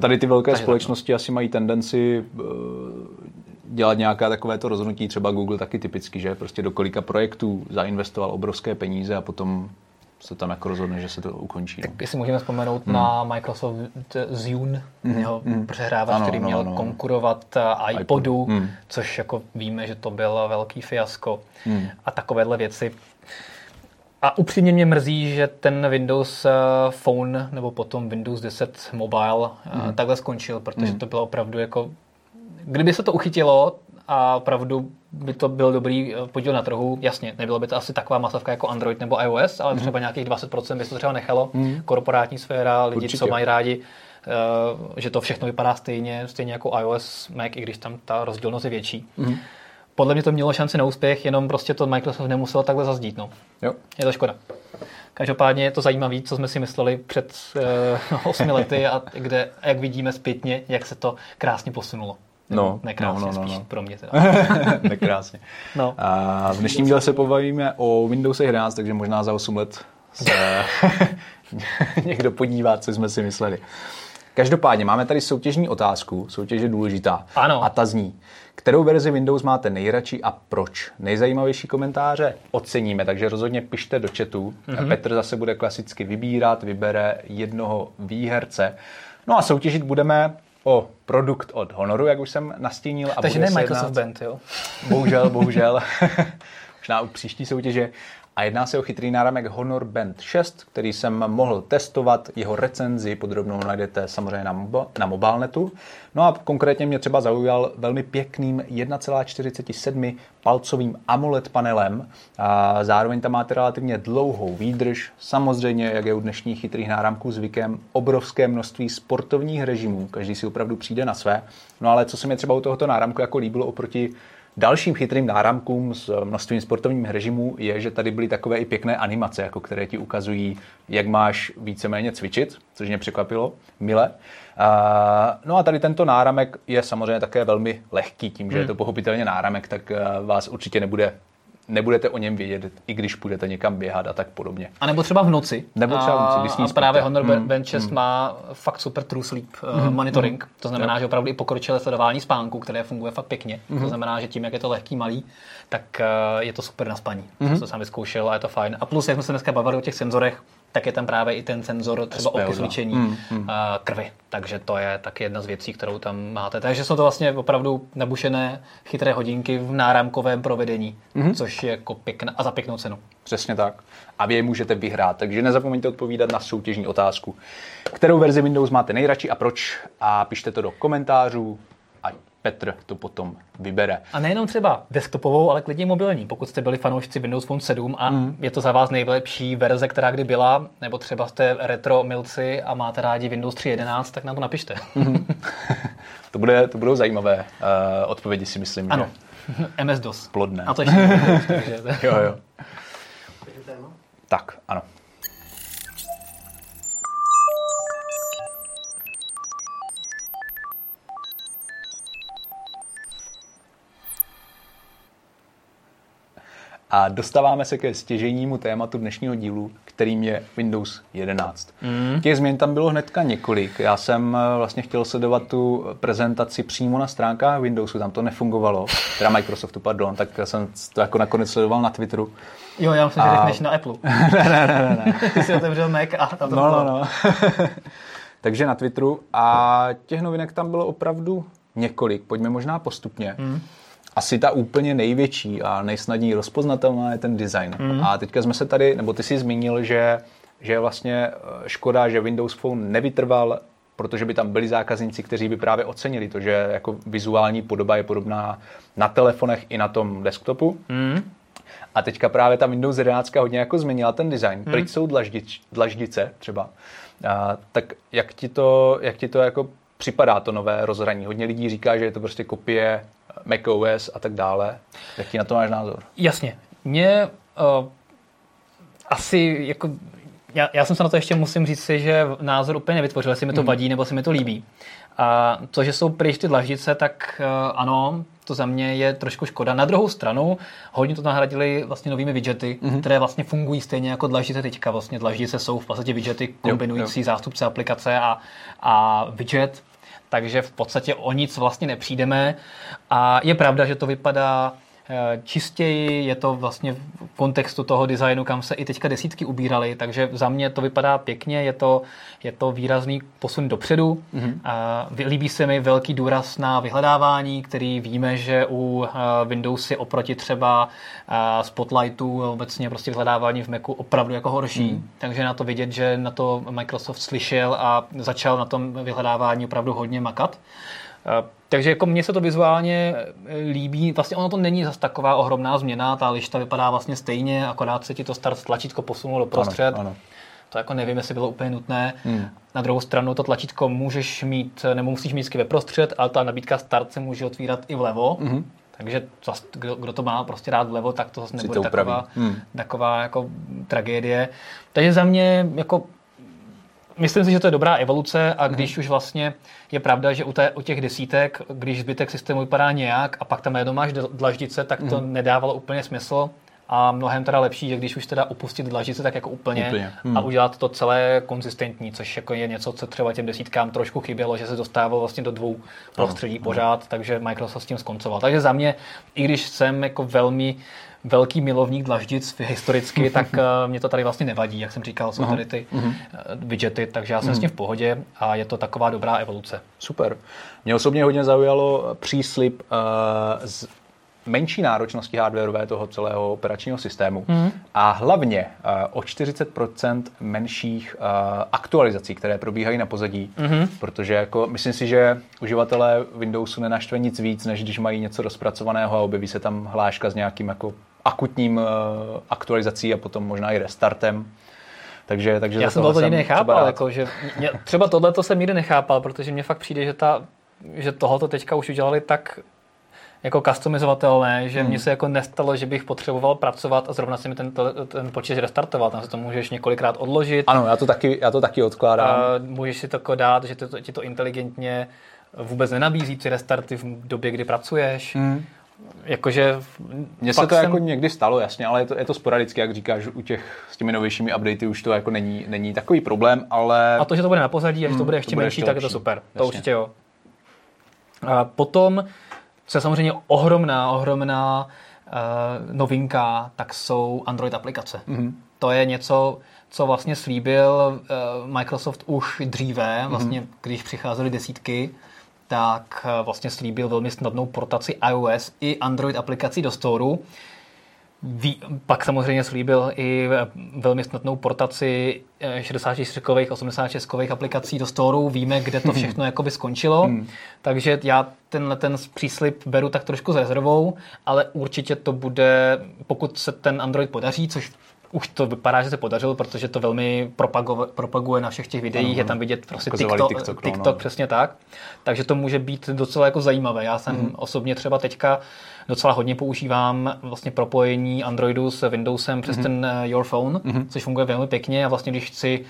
Tady ty velké Takže společnosti asi mají tendenci uh, dělat nějaká takovéto rozhodnutí, třeba Google taky typicky, že prostě do kolika projektů zainvestoval obrovské peníze a potom se tam jako rozhodne, že se to ukončí. Tak no. jestli můžeme vzpomenout hmm. na Microsoft Zune, hmm. jeho hmm. přehrávač, ano, který měl no, no. konkurovat uh, iPodu, hmm. což jako víme, že to byl velký fiasko hmm. a takovéhle věci. A upřímně mě mrzí, že ten Windows uh, Phone nebo potom Windows 10 Mobile uh, hmm. takhle skončil, protože hmm. to bylo opravdu jako kdyby se to uchytilo, a opravdu by to byl dobrý eh, podíl na trhu. Jasně, nebylo by to asi taková masovka jako Android nebo iOS, ale mm. třeba nějakých 20% by se to třeba nechalo. Mm. Korporátní sféra, lidi, Určitě. co mají rádi, uh, že to všechno vypadá stejně, stejně jako iOS, Mac, i když tam ta rozdílnost je větší. Mm. Podle mě to mělo šanci na úspěch, jenom prostě to Microsoft nemusel takhle zazdít. No. Jo. Je to škoda. Každopádně je to zajímavé, co jsme si mysleli před uh, osmi lety a kde, jak vidíme zpětně, jak se to krásně posunulo. No, nekrásně no, no, no, no. pro mě teda. Nekrásně. no. A v dnešním díle se pobavíme o Windows 11, takže možná za 8 let se někdo podívá, co jsme si mysleli. Každopádně máme tady soutěžní otázku, soutěž je důležitá. Ano. A ta zní, kterou verzi Windows máte nejradši a proč? Nejzajímavější komentáře oceníme, takže rozhodně pište do chatu. Mm-hmm. Petr zase bude klasicky vybírat, vybere jednoho výherce. No a soutěžit budeme o produkt od Honoru, jak už jsem nastínil. A Takže ne Microsoft Band, jo? Bohužel, bohužel. Možná u příští soutěže. A jedná se o chytrý náramek Honor Band 6, který jsem mohl testovat. Jeho recenzi podrobnou najdete samozřejmě na, mob- na mobilnetu. No a konkrétně mě třeba zaujal velmi pěkným 1,47 palcovým AMOLED panelem. A zároveň tam máte relativně dlouhou výdrž. Samozřejmě, jak je u dnešních chytrých náramků zvykem, obrovské množství sportovních režimů. Každý si opravdu přijde na své. No ale co se mi třeba u tohoto náramku jako líbilo oproti Dalším chytrým náramkům s množstvím sportovních režimů je, že tady byly takové i pěkné animace, jako které ti ukazují, jak máš víceméně cvičit, což mě překvapilo, mile. no a tady tento náramek je samozřejmě také velmi lehký, tím, že je to hmm. pochopitelně náramek, tak vás určitě nebude nebudete o něm vědět, i když půjdete někam běhat a tak podobně. A nebo třeba v noci. Nebo třeba v noci, když A právě Honor mm, Band 6 mm. má fakt super true sleep mm. monitoring. Mm. To znamená, jo. že opravdu i pokročilé sledování spánku, které funguje fakt pěkně. Mm. To znamená, že tím, jak je to lehký, malý, tak uh, je to super na spaní. Mm. To jsem vyzkoušel a je to fajn. A plus, jak jsme se dneska bavili o těch senzorech, tak je tam právě i ten senzor třeba o cvičení mm, mm. krvi. Takže to je taky jedna z věcí, kterou tam máte. Takže jsou to vlastně opravdu nabušené chytré hodinky v náramkovém provedení, mm. což je jako pěkná a za pěknou cenu. Přesně tak. A vy je můžete vyhrát. Takže nezapomeňte odpovídat na soutěžní otázku. Kterou verzi Windows máte nejradši a proč? A pište to do komentářů Petr to potom vybere. A nejenom třeba desktopovou, ale klidně mobilní. Pokud jste byli fanoušci Windows Phone 7 a mm. je to za vás nejlepší verze, která kdy byla, nebo třeba jste retro milci a máte rádi Windows 3.11, tak nám to napište. Mm. to, bude, to budou zajímavé uh, odpovědi, si myslím. Ano. Že? MS-DOS. Plodné. A to ještě. takže... jo, jo. Tak, ano. A dostáváme se ke stěžejnímu tématu dnešního dílu, kterým je Windows 11. Mm. Těch změn tam bylo hnedka několik. Já jsem eh, vlastně chtěl sledovat tu prezentaci přímo na stránkách Windowsu, tam to nefungovalo, teda Microsoftu, pardon, tak jsem to jako nakonec sledoval na Twitteru. Jo, já myslím, a... že řekneš na Apple. ne, ne, ne, ne. Ty jsi otevřel Mac a tam to No, no, no. Takže na Twitteru a těch novinek tam bylo opravdu několik. Pojďme možná postupně. Mm asi ta úplně největší a nejsnadněji rozpoznatelná je ten design. Mm. A teďka jsme se tady, nebo ty si zmínil, že, že je vlastně eh, škoda, že Windows Phone nevytrval protože by tam byli zákazníci, kteří by právě ocenili to, že jako vizuální podoba je podobná na telefonech i na tom desktopu. Mm. A teďka právě ta Windows 11 hodně jako změnila ten design. Hmm. Pryč jsou dlaždič, dlaždice třeba. A, tak jak ti to, jak ti to jako připadá to nové rozhraní? Hodně lidí říká, že je to prostě kopie macOS a tak dále. Jak ti na to máš názor? Jasně. Mně uh, asi jako já, já jsem se na to ještě musím říct si, že názor úplně nevytvořil, jestli mi to hmm. vadí nebo si mi to líbí. A to, že jsou pryč ty dlaždice, tak uh, ano, to za mě je trošku škoda. Na druhou stranu, hodně to nahradili vlastně novými widgety, mm-hmm. které vlastně fungují stejně jako dlaždice teďka. Vlastně dlaždice jsou v podstatě widgety kombinující jo, jo. zástupce aplikace a, a widget, takže v podstatě o nic vlastně nepřijdeme. A je pravda, že to vypadá čistěji, je to vlastně v kontextu toho designu, kam se i teďka desítky ubíraly, takže za mě to vypadá pěkně, je to, je to výrazný posun dopředu. Mm-hmm. A líbí se mi velký důraz na vyhledávání, který víme, že u eh, Windowsy oproti třeba eh, Spotlightu obecně prostě vyhledávání v Macu opravdu jako horší, mm. takže na to vidět, že na to Microsoft slyšel a začal na tom vyhledávání opravdu hodně makat. Takže jako mně se to vizuálně eh, líbí, vlastně ono to není zase taková ohromná změna, ta lišta vypadá vlastně stejně, akorát se ti to start tlačítko posunulo do prostřed. Ano, ano. To jako nevím, jestli bylo úplně nutné. Hmm. Na druhou stranu to tlačítko můžeš mít, nebo musíš mít ve prostřed, ale ta nabídka start se může otvírat i vlevo. Hmm. Takže kdo, kdo to má prostě rád vlevo, tak to zase nebude taková, hmm. taková jako tragédie. Takže za mě jako Myslím si, že to je dobrá evoluce a když mm. už vlastně je pravda, že u, té, u těch desítek, když zbytek systému vypadá nějak a pak tam jenom máš dlaždice, tak to mm. nedávalo úplně smysl a mnohem teda lepší, že když už teda opustit dlaždice, tak jako úplně, úplně. Hmm. a udělat to celé konzistentní, což jako je něco, co třeba těm desítkám trošku chybělo, že se dostávalo vlastně do dvou prostředí no, pořád, no. takže Microsoft s tím skoncoval. Takže za mě, i když jsem jako velmi velký milovník dlaždic historicky, tak uh, mě to tady vlastně nevadí, jak jsem říkal, jsou tady ty uh, widgety, takže já jsem s tím v pohodě a je to taková dobrá evoluce. Super. Mě osobně hodně zaujalo příslip uh, z menší náročnosti hardwareové toho celého operačního systému mm. a hlavně uh, o 40% menších uh, aktualizací, které probíhají na pozadí, mm. protože jako myslím si, že uživatelé Windowsu nenaštve nic víc, než když mají něco rozpracovaného a objeví se tam hláška s nějakým jako akutním uh, aktualizací a potom možná i restartem. Takže, takže Já jsem to nikdy nechápal, jako, že mě, třeba tohle to jsem nikdy nechápal, protože mně fakt přijde, že, ta, že tohoto teďka už udělali tak jako customizovatelné, že hmm. mně se jako nestalo, že bych potřeboval pracovat a zrovna si mi ten, ten počítač restartoval. Tam se to můžeš několikrát odložit. Ano, já to taky, já to taky odkládám. A můžeš si to dát, že to, ti to inteligentně vůbec nenabízí při restarty v době, kdy pracuješ. Hmm. Jakože Mně se to jsem... jako někdy stalo, jasně, ale je to, je to sporadicky, jak říkáš, u těch s těmi novějšími updaty už to jako není, není takový problém, ale... A to, že to bude na pozadí a že to hmm, bude ještě to bude menší, ještě tak je to super. Jasně. To určitě jo. A potom je samozřejmě ohromná, ohromná uh, novinka, tak jsou Android aplikace. Mm-hmm. To je něco, co vlastně slíbil uh, Microsoft už dříve, mhm. vlastně mm-hmm. když přicházely desítky, tak uh, vlastně slíbil velmi snadnou portaci iOS i Android aplikací do Storeu. Ví, pak samozřejmě slíbil i velmi snadnou portaci 64-kových, 86-kových aplikací do Storeu. Víme, kde to všechno jakoby skončilo. Hmm. Takže já tenhle ten příslip beru tak trošku s rezervou, ale určitě to bude, pokud se ten Android podaří, což už to vypadá, že se podařilo, protože to velmi propaguje, propaguje na všech těch videích, ano, je tam vidět prostě TikTok, TikTok, no, TikTok no. přesně tak. Takže to může být docela jako zajímavé. Já jsem mm. osobně třeba teďka docela hodně používám vlastně propojení Androidu s Windowsem přes mm. ten eh, Your Phone, mm. což funguje velmi pěkně a vlastně když chci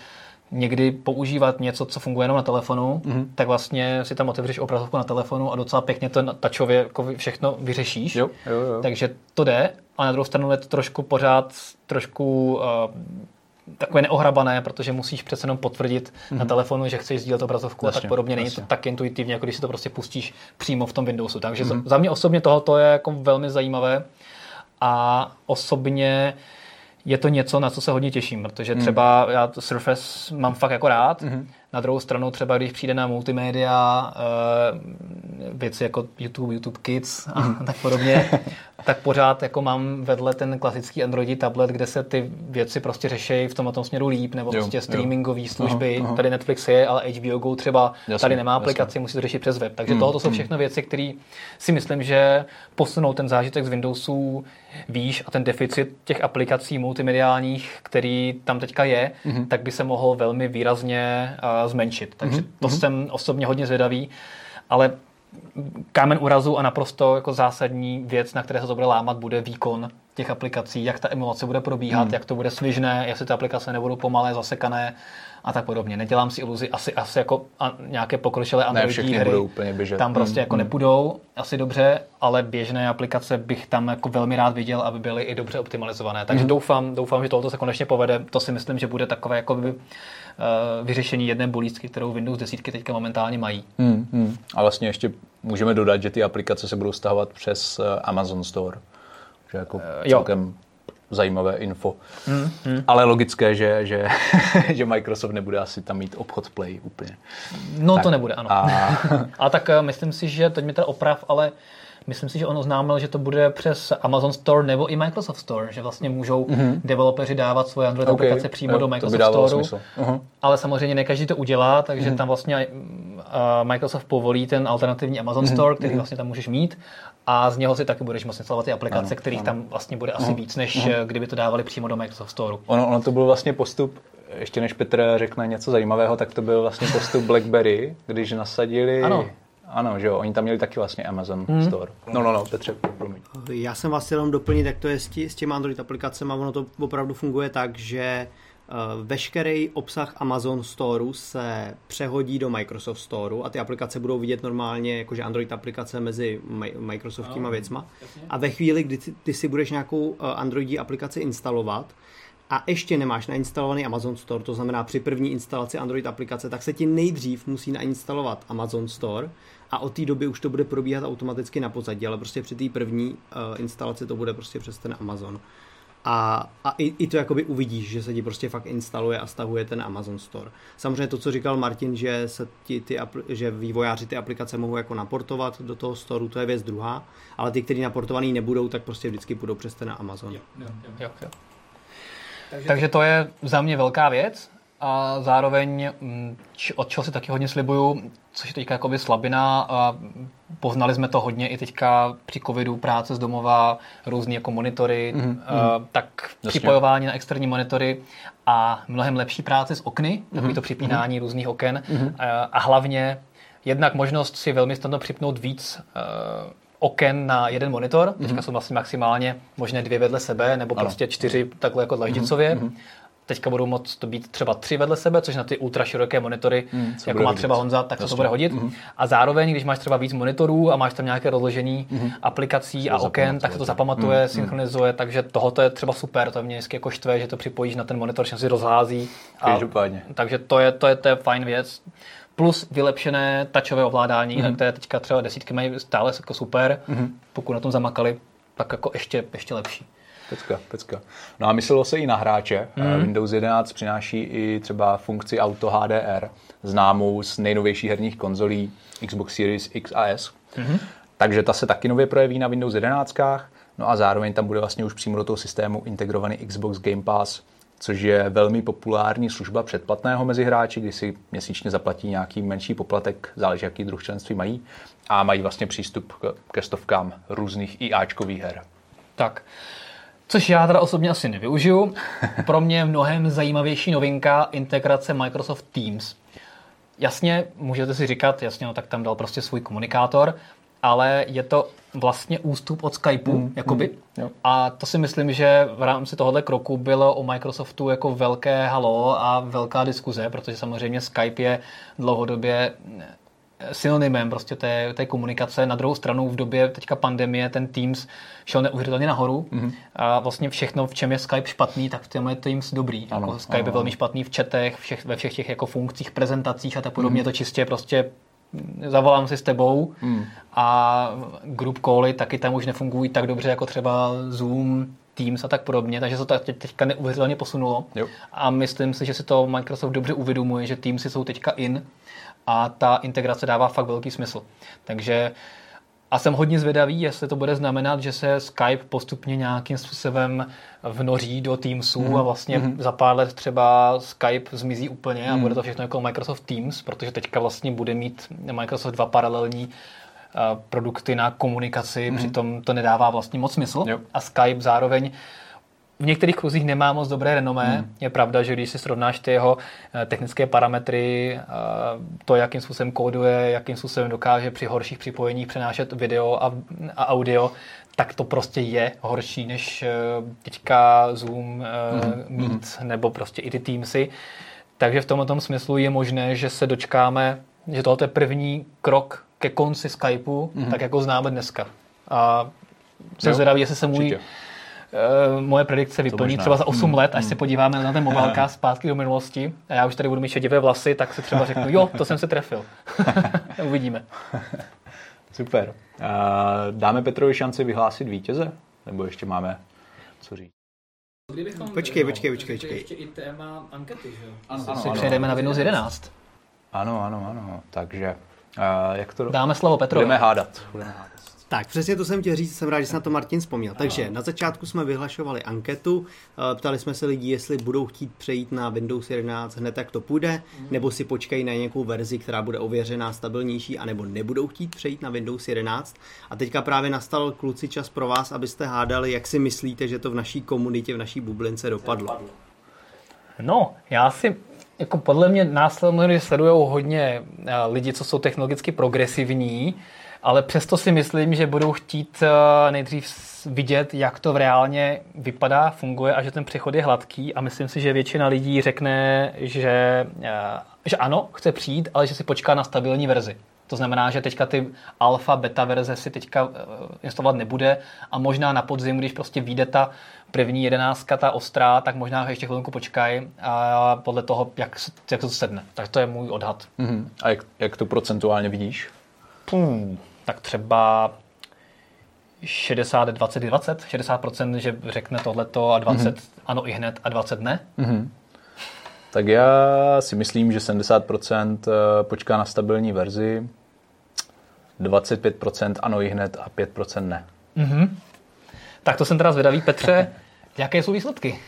někdy používat něco, co funguje jenom na telefonu, mm-hmm. tak vlastně si tam otevřeš obrazovku na telefonu a docela pěkně to tačově jako všechno vyřešíš. Jo, jo, jo. Takže to jde, a na druhou stranu je to trošku pořád trošku uh, takové neohrabané, protože musíš přece jenom potvrdit mm-hmm. na mhm. telefonu, že chceš sdílet obrazovku jasně, a tak podobně. Není to tak intuitivně, jako když si to prostě pustíš přímo v tom Windowsu. Takže mm-hmm. za mě osobně tohoto je jako velmi zajímavé a osobně je to něco, na co se hodně těším, protože hmm. třeba já to Surface mám fakt jako rád. Mm. Na druhou stranu třeba, když přijde na multimédia, uh, věci jako YouTube, YouTube Kids a tak podobně, tak pořád jako mám vedle ten klasický Androidí tablet, kde se ty věci prostě řeší v tom tom směru líp, nebo jo, prostě streamingové služby. Aha, aha. Tady Netflix je, ale HBO Go třeba jasně, tady nemá aplikaci, jasně. musí to řešit přes web. Takže hmm, tohle jsou hmm. všechno věci, které si myslím, že posunou ten zážitek z Windowsů výš a ten deficit těch aplikací multimediálních, který tam teďka je, mm-hmm. tak by se mohl velmi výrazně uh, zmenšit. Takže mm-hmm. to jsem osobně hodně zvědavý, ale kámen úrazu a naprosto jako zásadní věc, na které se to bude lámat, bude výkon těch aplikací, jak ta emulace bude probíhat, hmm. jak to bude svižné, jestli ty aplikace nebudou pomalé, zasekané a tak podobně. Nedělám si iluzi, asi, asi jako a nějaké pokročilé Androidí hry budou úplně běžet. tam prostě hmm. jako hmm. nepůjdou asi dobře, ale běžné aplikace bych tam jako velmi rád viděl, aby byly i dobře optimalizované. Takže hmm. doufám, doufám, že tohoto se konečně povede. To si myslím, že bude takové jako by, uh, vyřešení jedné bolístky, kterou Windows 10 teďka momentálně mají. Hmm, hmm. A vlastně ještě můžeme dodat, že ty aplikace se budou stahovat přes eh, Amazon Store. Že jako uh, celkem zajímavé info. Hmm, hmm. Ale logické, že, že, že Microsoft nebude asi tam mít obchod Play úplně. No tak. to nebude, ano. A... a tak uh, myslím si, že teď mi teda oprav, ale myslím si, že on oznámil, že to bude přes Amazon Store nebo i Microsoft Store, že vlastně můžou mm-hmm. developeři dávat svoje Android okay. aplikace přímo jo, do Microsoft Store. Uh-huh. Ale samozřejmě ne každý to udělá, takže mm-hmm. tam vlastně Microsoft povolí ten alternativní Amazon mm-hmm. Store, který mm-hmm. vlastně tam můžeš mít a z něho si taky budeš moct instalovat ty aplikace, ano, kterých ano. tam vlastně bude asi uh-huh. víc, než uh-huh. kdyby to dávali přímo do Microsoft Store. Ono, ono to byl vlastně postup, ještě než Petr řekne něco zajímavého, tak to byl vlastně postup BlackBerry, když nasadili ano. Ano, že jo, oni tam měli taky vlastně Amazon hmm. Store. No, no, no, Petře, promiň. Já jsem vás jenom doplnit, jak to je s, tí, s těmi Android aplikacemi, ono to opravdu funguje tak, že uh, veškerý obsah Amazon Storeu se přehodí do Microsoft Storeu a ty aplikace budou vidět normálně, jakože Android aplikace mezi Microsoftníma věcma. A ve chvíli, kdy ty, ty si budeš nějakou uh, Androidí aplikaci instalovat, a ještě nemáš nainstalovaný Amazon Store, to znamená při první instalaci Android aplikace, tak se ti nejdřív musí nainstalovat Amazon Store a od té doby už to bude probíhat automaticky na pozadí, ale prostě při té první uh, instalaci to bude prostě přes ten Amazon. A, a i, i to jakoby uvidíš, že se ti prostě fakt instaluje a stahuje ten Amazon Store. Samozřejmě to, co říkal Martin, že, se ti ty, že vývojáři ty aplikace mohou jako naportovat do toho storu, to je věc druhá, ale ty, kteří naportovaný nebudou, tak prostě vždycky půjdou přes ten Amazon. Jo, jo, jo. jo. Takže, Takže to je za mě velká věc a zároveň mm, od čeho si taky hodně slibuju, což je teďka jakoby slabina a poznali jsme to hodně i teďka při covidu, práce z domova, různý jako monitory, mm-hmm. uh, tak Jasně. připojování na externí monitory a mnohem lepší práce s okny, mm-hmm. takový to připínání mm-hmm. různých oken mm-hmm. uh, a hlavně jednak možnost si velmi snadno připnout víc uh, oken na jeden monitor. Mm-hmm. Teďka jsou vlastně maximálně možné dvě vedle sebe, nebo ano. prostě čtyři takhle jako dlaždicově. Mm-hmm. Teďka budou moct to být třeba tři vedle sebe, což na ty ultra široké monitory, mm, jako má třeba Honza, tak se to bude hodit. Mm-hmm. A zároveň, když máš třeba víc monitorů a máš tam nějaké rozložení mm-hmm. aplikací a oken, tak se to zapamatuje, mm, synchronizuje, takže tohoto je třeba super, to mě vždycky jako štve, že to připojíš na ten monitor, že si rozhází. A, takže to je, to je, to je fajn věc plus vylepšené tačové ovládání, mm-hmm. které teďka třeba desítky mají stále jako super. Mm-hmm. Pokud na tom zamakali, tak jako ještě, ještě lepší. Pecka, pecka. No a myslelo se i na hráče. Mm. Windows 11 přináší i třeba funkci Auto HDR, známou z nejnovějších herních konzolí Xbox Series X a S. Mm. Takže ta se taky nově projeví na Windows 11. No a zároveň tam bude vlastně už přímo do toho systému integrovaný Xbox Game Pass, což je velmi populární služba předplatného mezi hráči, kdy si měsíčně zaplatí nějaký menší poplatek, záleží, jaký druh členství mají, a mají vlastně přístup ke stovkám různých IAčkových her. Tak, Což já teda osobně asi nevyužiju. Pro mě mnohem zajímavější novinka integrace Microsoft Teams. Jasně, můžete si říkat, jasně, no tak tam dal prostě svůj komunikátor, ale je to vlastně ústup od Skypeu, mm, jakoby. Mm, a to si myslím, že v rámci tohohle kroku bylo o Microsoftu jako velké halo a velká diskuze, protože samozřejmě Skype je dlouhodobě synonymem prostě té, té komunikace. Na druhou stranu v době teďka pandemie ten Teams šel neuvěřitelně nahoru mm-hmm. a vlastně všechno, v čem je Skype špatný, tak v tom je Teams dobrý. Ano, jako Skype ano, je velmi špatný v chatech, všech, ve všech těch jako funkcích, prezentacích a tak podobně. Mm-hmm. To čistě prostě zavolám si s tebou mm. a group cally taky tam už nefungují tak dobře jako třeba Zoom, Teams a tak podobně, takže se to teďka neuvěřitelně posunulo. Jo. A myslím si, že si to Microsoft dobře uvědomuje, že Teamsy jsou teďka in a ta integrace dává fakt velký smysl. Takže a jsem hodně zvědavý, jestli to bude znamenat, že se Skype postupně nějakým způsobem vnoří do Teamsů mm. a vlastně mm. za pár let třeba Skype zmizí úplně a mm. bude to všechno jako Microsoft Teams, protože teďka vlastně bude mít Microsoft dva paralelní uh, produkty na komunikaci, mm. přitom to nedává vlastně moc smysl. Jo. A Skype zároveň v některých kruzích nemá moc dobré renomé. Hmm. Je pravda, že když si srovnáš ty jeho eh, technické parametry, eh, to, jakým způsobem kóduje, jakým způsobem dokáže při horších připojeních přenášet video a, a audio, tak to prostě je horší než eh, teďka Zoom, hmm. Meet hmm. nebo prostě i ty Teamsy. Takže v tomto smyslu je možné, že se dočkáme, že tohle je první krok ke konci Skypeu, hmm. tak jako známe dneska. A jsem zvědavý, jestli se můj Určitě moje predikce vyplní třeba za 8 hmm. let, až hmm. se podíváme na ten mobilka zpátky do minulosti a já už tady budu mít šedivé vlasy, tak si třeba řeknu, jo, to jsem se trefil. Uvidíme. Super. Uh, dáme Petrovi šanci vyhlásit vítěze? Nebo ještě máme co říct? Kdybychom počkej, počkej, počkej, počkej. Ještě i téma ankety, že jo? Ano, ano, si ano, přejdeme ano, na Windows 11. Ano, ano, ano. Takže uh, jak to... Dáme slovo Petrovi. Budeme hádat. Budeme hádat. Tak, přesně to jsem chtěl říct, jsem rád, že se na to Martin vzpomněl. Takže na začátku jsme vyhlašovali anketu, eh, ptali jsme se lidí, jestli budou chtít přejít na Windows 11 hned, tak to půjde, nebo si počkají na nějakou verzi, která bude ověřená, stabilnější, anebo nebudou chtít přejít na Windows 11. A teďka právě nastal kluci čas pro vás, abyste hádali, jak si myslíte, že to v naší komunitě, v naší bublince dopadlo. No, já si jako podle mě následně sledují hodně eh, lidi, co jsou technologicky progresivní, ale přesto si myslím, že budou chtít eh, nejdřív vidět, jak to v reálně vypadá, funguje a že ten přechod je hladký a myslím si, že většina lidí řekne, že, eh, že ano, chce přijít, ale že si počká na stabilní verzi. To znamená, že teďka ty alfa, beta verze si teďka eh, instalovat nebude a možná na podzim, když prostě vyjde ta první jedenáctka, ta ostrá, tak možná ještě chvilku počkají a podle toho, jak, jak to sedne. Tak to je můj odhad. Mm-hmm. A jak, jak to procentuálně vidíš? Hmm tak třeba 60, 20, 20, 60%, že řekne tohleto a 20 mm-hmm. ano i hned a 20 ne. Mm-hmm. Tak já si myslím, že 70% eh, počká na stabilní verzi, 25% ano i hned a 5% ne. Mm-hmm. Tak to jsem teda zvědavý. Petře, jaké jsou výsledky?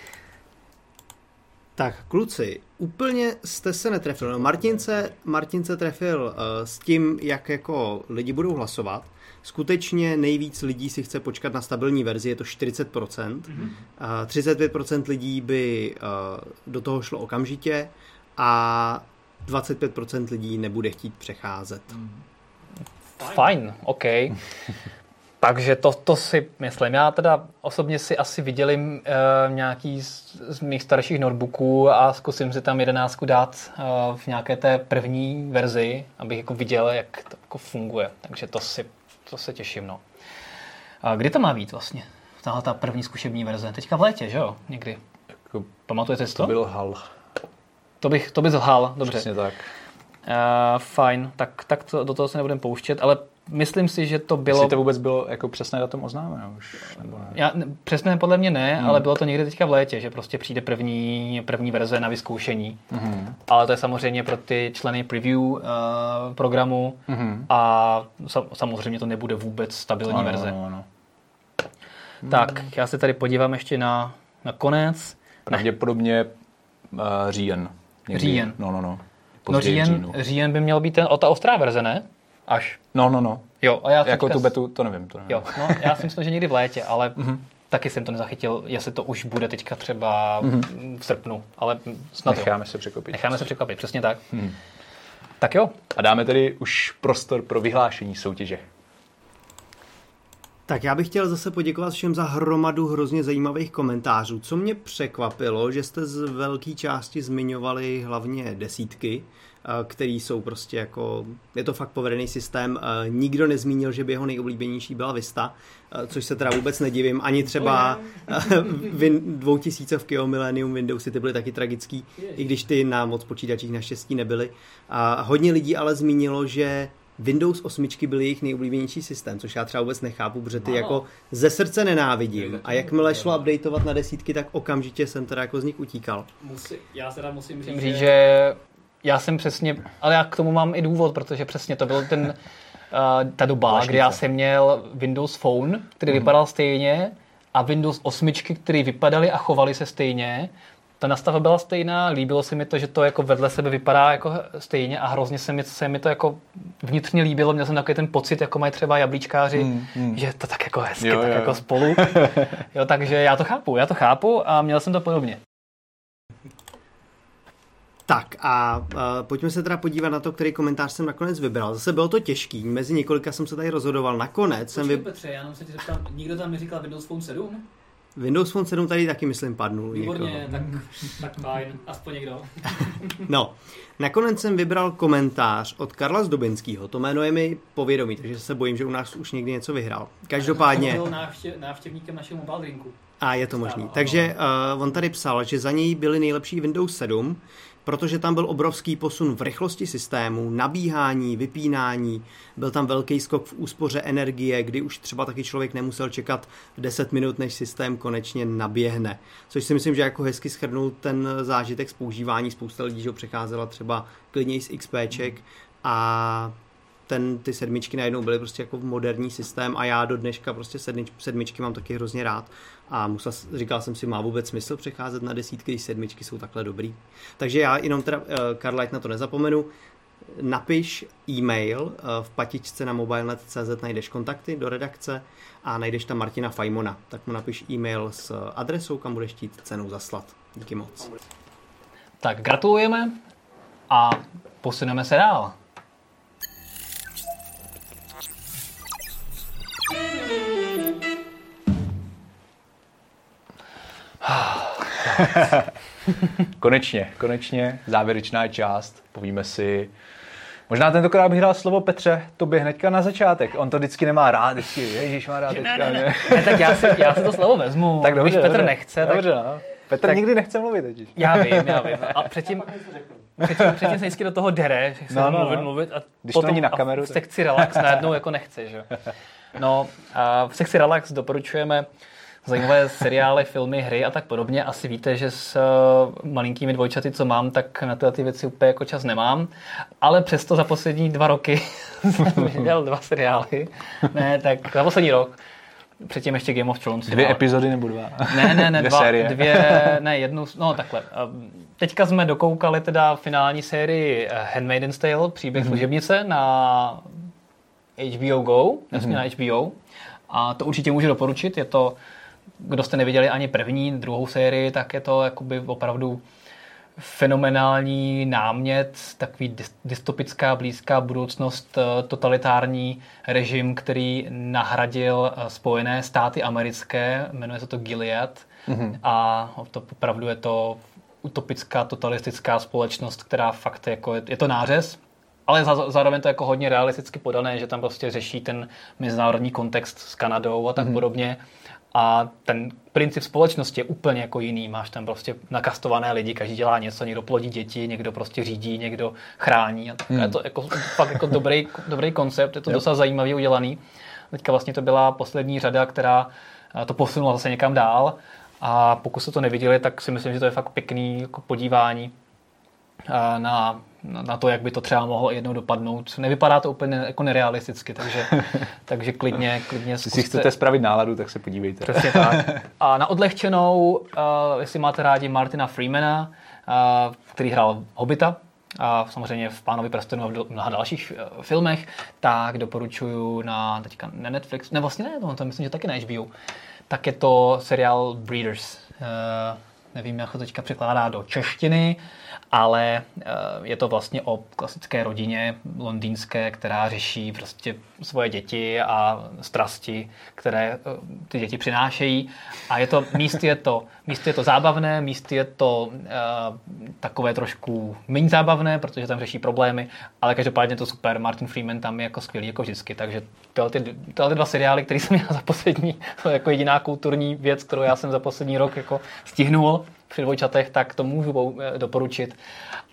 Tak, kluci, úplně jste se netrefil. No, Martince, Martince trefil uh, s tím, jak jako lidi budou hlasovat. Skutečně nejvíc lidí si chce počkat na stabilní verzi, je to 40%. Mm-hmm. Uh, 35% lidí by uh, do toho šlo okamžitě a 25% lidí nebude chtít přecházet. Mm. Fajn, OK. Takže to, to si myslím. Já teda osobně si asi vydělím uh, nějaký z, z mých starších notebooků a zkusím si tam jedenáctku dát uh, v nějaké té první verzi, abych jako viděl, jak to jako funguje. Takže to si to se těším. No. A kdy to má být vlastně? Tahle ta první zkušební verze. Teďka v létě, že jo? Někdy. Jako, Pamatujete si to? To byl hal. To bych, to bych zlhal, dobře. Přesně tak. Uh, fajn, tak, tak to, do toho se nebudeme pouštět, ale myslím si, že to bylo... Jestli to vůbec bylo jako přesné datum oznámeno už? Nebo ne? Já, přesné podle mě ne, hmm. ale bylo to někde teďka v létě, že prostě přijde první, první verze na vyzkoušení. Hmm. Ale to je samozřejmě pro ty členy preview uh, programu hmm. a samozřejmě to nebude vůbec stabilní ano, verze. Ano, ano. Tak, já se tady podívám ještě na, na konec. Pravděpodobně uh, říjen. Někdy. Říjen. No, no, no. no říjen, říjen by měl být ten, o ta ostrá verze, ne? Až. No, no, no. Jo, a já jako tu betu, to nevím. To nevím. Jo, no, já si myslím, že někdy v létě, ale mm-hmm. taky jsem to nezachytil, jestli to už bude teďka třeba mm-hmm. v srpnu, ale snad Necháme jo. se překvapit. Necháme se překvapit, přesně tak. Mm. Tak jo. A dáme tedy už prostor pro vyhlášení soutěže. Tak já bych chtěl zase poděkovat všem za hromadu hrozně zajímavých komentářů. Co mě překvapilo, že jste z velké části zmiňovali hlavně desítky, který jsou prostě jako, je to fakt povedený systém. Nikdo nezmínil, že by jeho nejoblíbenější byla Vista, což se teda vůbec nedivím. Ani třeba Win 2000 v Kio Millennium Windowsy ty byly taky tragický, i když ty na moc počítačích naštěstí nebyly. A hodně lidí ale zmínilo, že Windows 8 byl jejich nejoblíbenější systém, což já třeba vůbec nechápu, protože ty jako ze srdce nenávidím. A jakmile šlo updateovat na desítky, tak okamžitě jsem teda jako z nich utíkal. Musí, já teda musím říct, že já jsem přesně, ale já k tomu mám i důvod, protože přesně to byl ten, uh, ta doba, Plašnice. kdy já jsem měl Windows Phone, který mm. vypadal stejně, a Windows 8, které vypadaly a chovaly se stejně. Ta nastava byla stejná, líbilo se mi to, že to jako vedle sebe vypadá jako stejně a hrozně se mi, se mi to jako vnitřně líbilo. Měl jsem takový ten pocit, jako mají třeba jablíčkáři, Mm, mm. že to tak jako hezky, Jo, tak jo, jako spolu. jo, takže já to chápu, já to chápu a měl jsem to podobně. Tak a uh, pojďme se teda podívat na to, který komentář jsem nakonec vybral. Zase bylo to těžký, mezi několika jsem se tady rozhodoval. Nakonec jsem vy... Petře, já jenom se ti zeptám, nikdo tam neříkal Windows Phone 7? Windows Phone 7 tady taky, myslím, padnul. někoho. tak, tak fajn, aspoň někdo. No, nakonec jsem vybral komentář od Karla Zdobinského. To jméno je mi povědomí, takže se bojím, že u nás už někdy něco vyhrál. Každopádně... Byl návštěv, návštěvníkem našeho mobile drinku. A je to možný. Stává, Takže uh, on tady psal, že za něj byly nejlepší Windows 7, protože tam byl obrovský posun v rychlosti systému, nabíhání, vypínání, byl tam velký skok v úspoře energie, kdy už třeba taky člověk nemusel čekat 10 minut, než systém konečně naběhne. Což si myslím, že jako hezky schrnul ten zážitek z používání. Spousta lidí, že ho přecházela třeba klidněji z XPček a ten, ty sedmičky najednou byly prostě jako moderní systém a já do dneška prostě sedmič, sedmičky mám taky hrozně rád a musel, říkal jsem si, má vůbec smysl přecházet na desítky, když sedmičky jsou takhle dobrý. Takže já jenom teda, uh, Karlajt na to nezapomenu, napiš e-mail, eh, v patičce na mobilenet.cz najdeš kontakty do redakce a najdeš tam Martina Fajmona. Tak mu napiš e-mail s adresou, kam budeš chtít cenu zaslat. Díky moc. Tak gratulujeme a posuneme se dál. Konečně, konečně, závěrečná část. Povíme si, možná tentokrát bych dal slovo Petře, tobě hnedka na začátek. On to vždycky nemá rád, vždycky, ježíš má rád teďka. Ne, Ne, tak já si, já si to slovo vezmu. Tak dobře, Když Petr dobře, nechce, tak dobře, no. Petr tak- nikdy nechce mluvit totiž. já vím, já vím. A předtím, předtím, předtím se vždycky do toho dere, že se No, no, mluvit, no. mluvit a Když to není na a kameru, v tak- sekci relax najednou jako nechce, že? No, a v sekci relax doporučujeme zajímavé seriály, filmy, hry a tak podobně. Asi víte, že s uh, malinkými dvojčaty, co mám, tak na tyhle ty věci úplně jako čas nemám. Ale přesto za poslední dva roky jsem viděl dva seriály. Ne, tak za poslední rok. Předtím ještě Game of Thrones. Dvě ale- epizody nebo dva? ne, ne, ne, Dvě dva, série. dvě, ne, jednu, no takhle. Um, Teďka jsme dokoukali teda finální sérii eh, Handmaid's Tale, příběh Mhm. mm-hmm. služebnice na HBO Go, jasně mm-hmm. na HBO. A to určitě můžu doporučit, je to, kdo jste neviděli ani první, druhou sérii, tak je to jakoby opravdu fenomenální námět, takový dys- dystopická blízká budoucnost, eh, totalitární režim, který nahradil eh, Spojené státy americké, jmenuje se to Gilead mm-hmm. a to opravdu je to utopická, totalistická společnost, která fakt jako je, je to nářez, ale za, zároveň to jako hodně realisticky podané, že tam prostě řeší ten mezinárodní kontext s Kanadou a tak mm-hmm. podobně. A ten princip společnosti je úplně jako jiný. Máš tam prostě nakastované lidi, každý dělá něco, někdo plodí děti, někdo prostě řídí, někdo chrání. A tak hmm. je to jako, fakt jako dobrý, dobrý koncept, je to docela zajímavě udělaný. Teďka vlastně to byla poslední řada, která eh, to posunula zase někam dál. A pokud jste to neviděli, tak si myslím, že to je fakt pěkný jako podívání na, na to, jak by to třeba mohlo jednou dopadnout. Nevypadá to úplně jako nerealisticky, takže, takže klidně, klidně Když si chcete spravit náladu, tak se podívejte. Přesně tak. A na odlehčenou, uh, jestli máte rádi Martina Freemana, uh, který hrál Hobita, a samozřejmě v Pánovi prstenu a v mnoha dalších uh, filmech, tak doporučuju na teďka na Netflix, ne vlastně ne, to, to myslím, že taky na HBO, tak je to seriál Breeders. Uh, nevím, jak to teďka překládá do češtiny, ale uh, je to vlastně o klasické rodině londýnské, která řeší prostě svoje děti a strasti, které uh, ty děti přinášejí. A je to, míst je to, míst je to zábavné, míst je to uh, takové trošku méně zábavné, protože tam řeší problémy, ale každopádně to super. Martin Freeman tam je jako skvělý, jako vždycky. Takže tyhle, ty, tyhle ty dva seriály, které jsem měl za poslední, jako jediná kulturní věc, kterou já jsem za poslední rok jako stihnul při dvojčatech, tak to můžu eh, doporučit.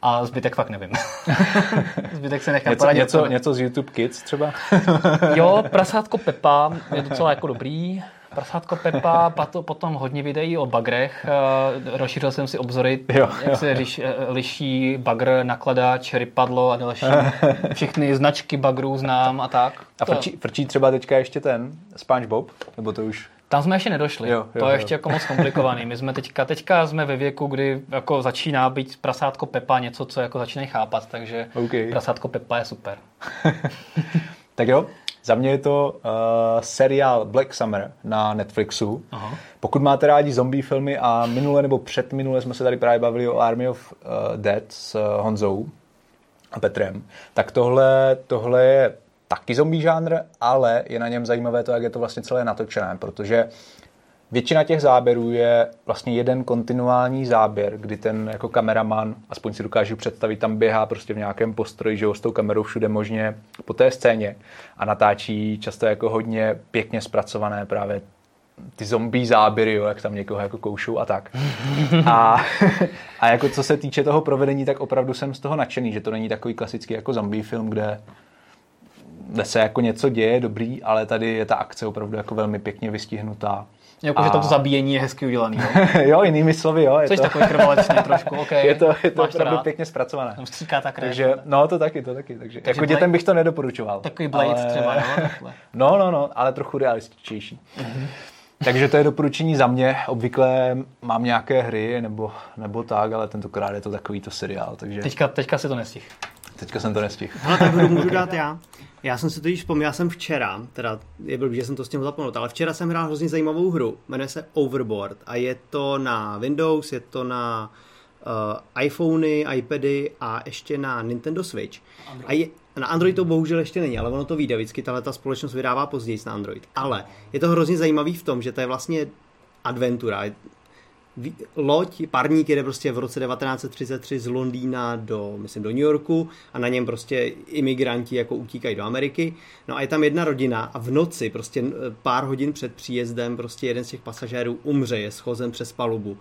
A zbytek fakt nevím. zbytek se nechám Něco, poradit. něco, něco z YouTube Kids třeba? Jo, prasátko Pepa je docela jako dobrý. Prasátko Pepa, pato, potom hodně videí o bagrech. Uh, rozšířil jsem si obzory, Jo. jak se liš, eh, liší bagr, nakladač, rypadlo a další. Všechny značky bagrů znám a tak. A frčí, frčí třeba teďka ještě ten SpongeBob? Nebo to už... Tam jsme ještě nedošli. Jo, jo, to je jo. ještě jako moc komplikovaný. My jsme teďka, teďka jsme ve věku, kdy jako začíná být prasátko Pepa něco, co jako začínají chápat, takže OK. prasátko Pepa je super. Tak jo, za mě je to uh, seriál Black Summer na Netflixu. Aha. Pokud máte rádi zombie filmy a minule nebo předminule jsme se tady právě bavili o Army of uh, Dead s uh, Honzou a Petrem, tak tohle, tohle je taky zombie žánr, ale je na něm zajímavé to, jak je to vlastně celé natočené, protože Většina těch záběrů je vlastně jeden kontinuální záběr, kdy ten jako kameraman, aspoň si dokážu představit, tam běhá prostě v nějakém postroji, že jo, s tou kamerou všude možně po té scéně a natáčí často jako hodně pěkně zpracované právě ty zombie záběry, jo, jak tam někoho jako koušou a tak. A, a jako co se týče toho provedení, tak opravdu jsem z toho nadšený, že to není takový klasický jako zombie film, kde kde se jako něco děje dobrý, ale tady je ta akce opravdu jako velmi pěkně vystihnutá. Jakože A- to zabíjení je hezky udělaný. Jo? jo, jinými slovy, jo. Je Jsi to, takový krvalečný trošku, OK. je to, je to opravdu rád. pěkně zpracované. Tam stříká ta krev. Takže, no to taky, to taky. Takže, Takže jako Blade- dětem bych to nedoporučoval. Takový Blade ale... třeba, jo? Takhle. No, no, no, ale trochu realističtější. Takže to je doporučení za mě. Obvykle mám nějaké hry nebo, nebo tak, ale tentokrát je to takovýto seriál, takže Teďka, teďka si to nestih. teďka jsem to nestihl. Ale tak budu, můžu dát já. Já jsem si to již vzpomněl, jsem včera, teda je blbý, že jsem to s tím zapomněl, ale včera jsem hrál hrozně zajímavou hru, jmenuje se Overboard a je to na Windows, je to na uh, iPhony, iPady a ještě na Nintendo Switch. A je, na Android to bohužel ještě není, ale ono to vyjde, vždycky tahle ta společnost vydává později na Android. Ale je to hrozně zajímavý v tom, že to je vlastně adventura. Loď, parník jede prostě v roce 1933 z Londýna do, myslím, do New Yorku a na něm prostě imigranti jako utíkají do Ameriky. No a je tam jedna rodina a v noci, prostě pár hodin před příjezdem, prostě jeden z těch pasažérů umře, je schozen přes palubu.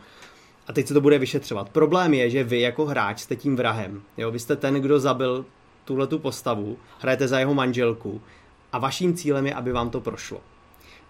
A teď se to bude vyšetřovat. Problém je, že vy jako hráč jste tím vrahem. Jo? Vy jste ten, kdo zabil tuhle tu postavu, hrajete za jeho manželku a vaším cílem je, aby vám to prošlo.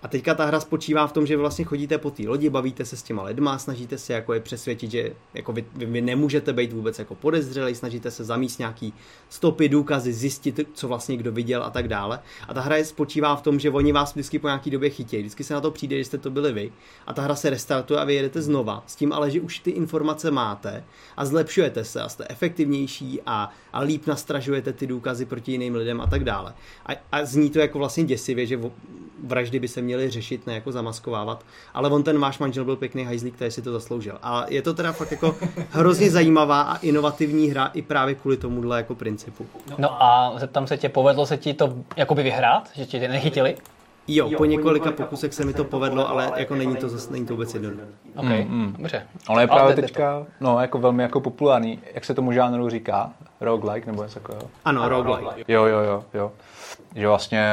A teďka ta hra spočívá v tom, že vlastně chodíte po té lodi, bavíte se s těma lidma, snažíte se jako je přesvědčit, že jako vy, vy, nemůžete být vůbec jako podezřelý, snažíte se zamíst nějaký stopy, důkazy, zjistit, co vlastně kdo viděl a tak dále. A ta hra je spočívá v tom, že oni vás vždycky po nějaký době chytějí, vždycky se na to přijde, že jste to byli vy. A ta hra se restartuje a vy jedete znova, s tím ale, že už ty informace máte a zlepšujete se a jste efektivnější a, a líp nastražujete ty důkazy proti jiným lidem a tak dále. A, a zní to jako vlastně děsivě, že vraždy by se měly řešit, ne jako zamaskovávat, ale on ten váš manžel byl pěkný hajzlík, který si to zasloužil. A je to teda fakt jako hrozně zajímavá a inovativní hra i právě kvůli tomuhle jako principu. No a zeptám se tě, povedlo se ti to jakoby vyhrát? Že ti tě nechytili? Jo, po několika pokusech se mi to povedlo, ale jako není to zase, není to vůbec jednoduché. OK, dobře. Ono je právě teďka no, jako velmi jako populární, jak se tomu žánru říká, roguelike nebo něco takového. Ano, roguelike. Jo, jo, jo, jo. Že vlastně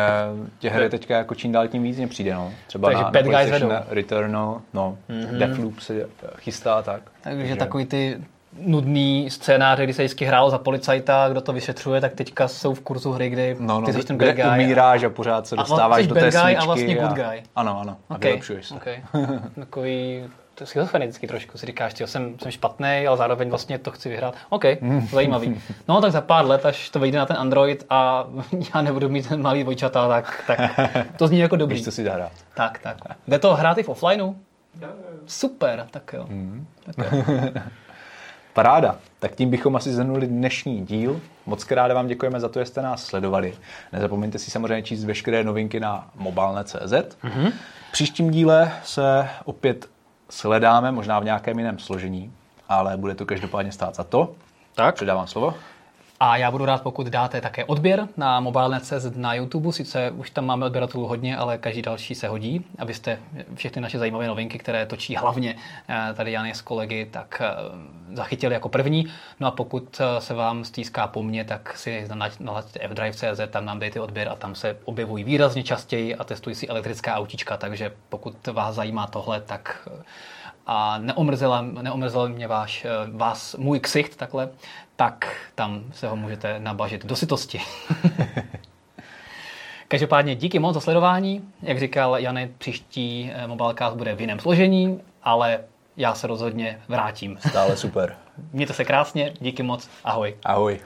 těch her je teďka jako čím dál tím víc mě přijde, no. Třeba Takže na, na Bad Guys PlayStation vedou. Returnal, no, mm-hmm. Deathloop se chystá a tak. Takže takový ty nudný scénáře, kdy se vždycky hrálo za policajta, kdo to vyšetřuje, tak teďka jsou v kurzu hry, kdy No, no, ty jsi ten bad guy. umíráš a pořád se A dostáváš jsi do té guy a smyčky. vlastně good guy. Ano, ano, a Okay, vylepšuješ se. okay. Takový schizofrenický trošku, si říkáš, tyjo, jsem, jsem špatný, ale zároveň vlastně to chci vyhrát. OK, zajímavý. No tak za pár let, až to vyjde na ten Android a já nebudu mít ten malý dvojčata, tak, tak to zní jako dobrý. Víš, co si dá hrát. Tak, tak. Jde to hrát i v offlineu? Super, tak jo. Hmm. Tak jo. Paráda. Tak tím bychom asi zhrnuli dnešní díl. Moc krát vám děkujeme za to, že jste nás sledovali. Nezapomeňte si samozřejmě číst veškeré novinky na mobilne.cz. Mm-hmm. V příštím díle se opět sledáme, možná v nějakém jiném složení, ale bude to každopádně stát za to. Tak. Předávám slovo. A já budu rád, pokud dáte také odběr na mobilnet.cz na YouTube. Sice už tam máme odběratelů hodně, ale každý další se hodí, abyste všechny naše zajímavé novinky, které točí hlavně eh, tady Jan s kolegy, tak eh, zachytili jako první. No a pokud eh, se vám stýská po mně, tak si nalaďte fdrive.cz, tam nám dejte odběr a tam se objevují výrazně častěji a testují si elektrická autíčka, takže pokud vás zajímá tohle, tak a neomrzel mě váš, vás můj ksicht takhle, tak tam se ho můžete nabažit do sytosti. Každopádně díky moc za sledování. Jak říkal Jany, příští eh, Mobilecast bude v jiném složení, ale já se rozhodně vrátím. Stále super. Mějte se krásně, díky moc, ahoj. Ahoj.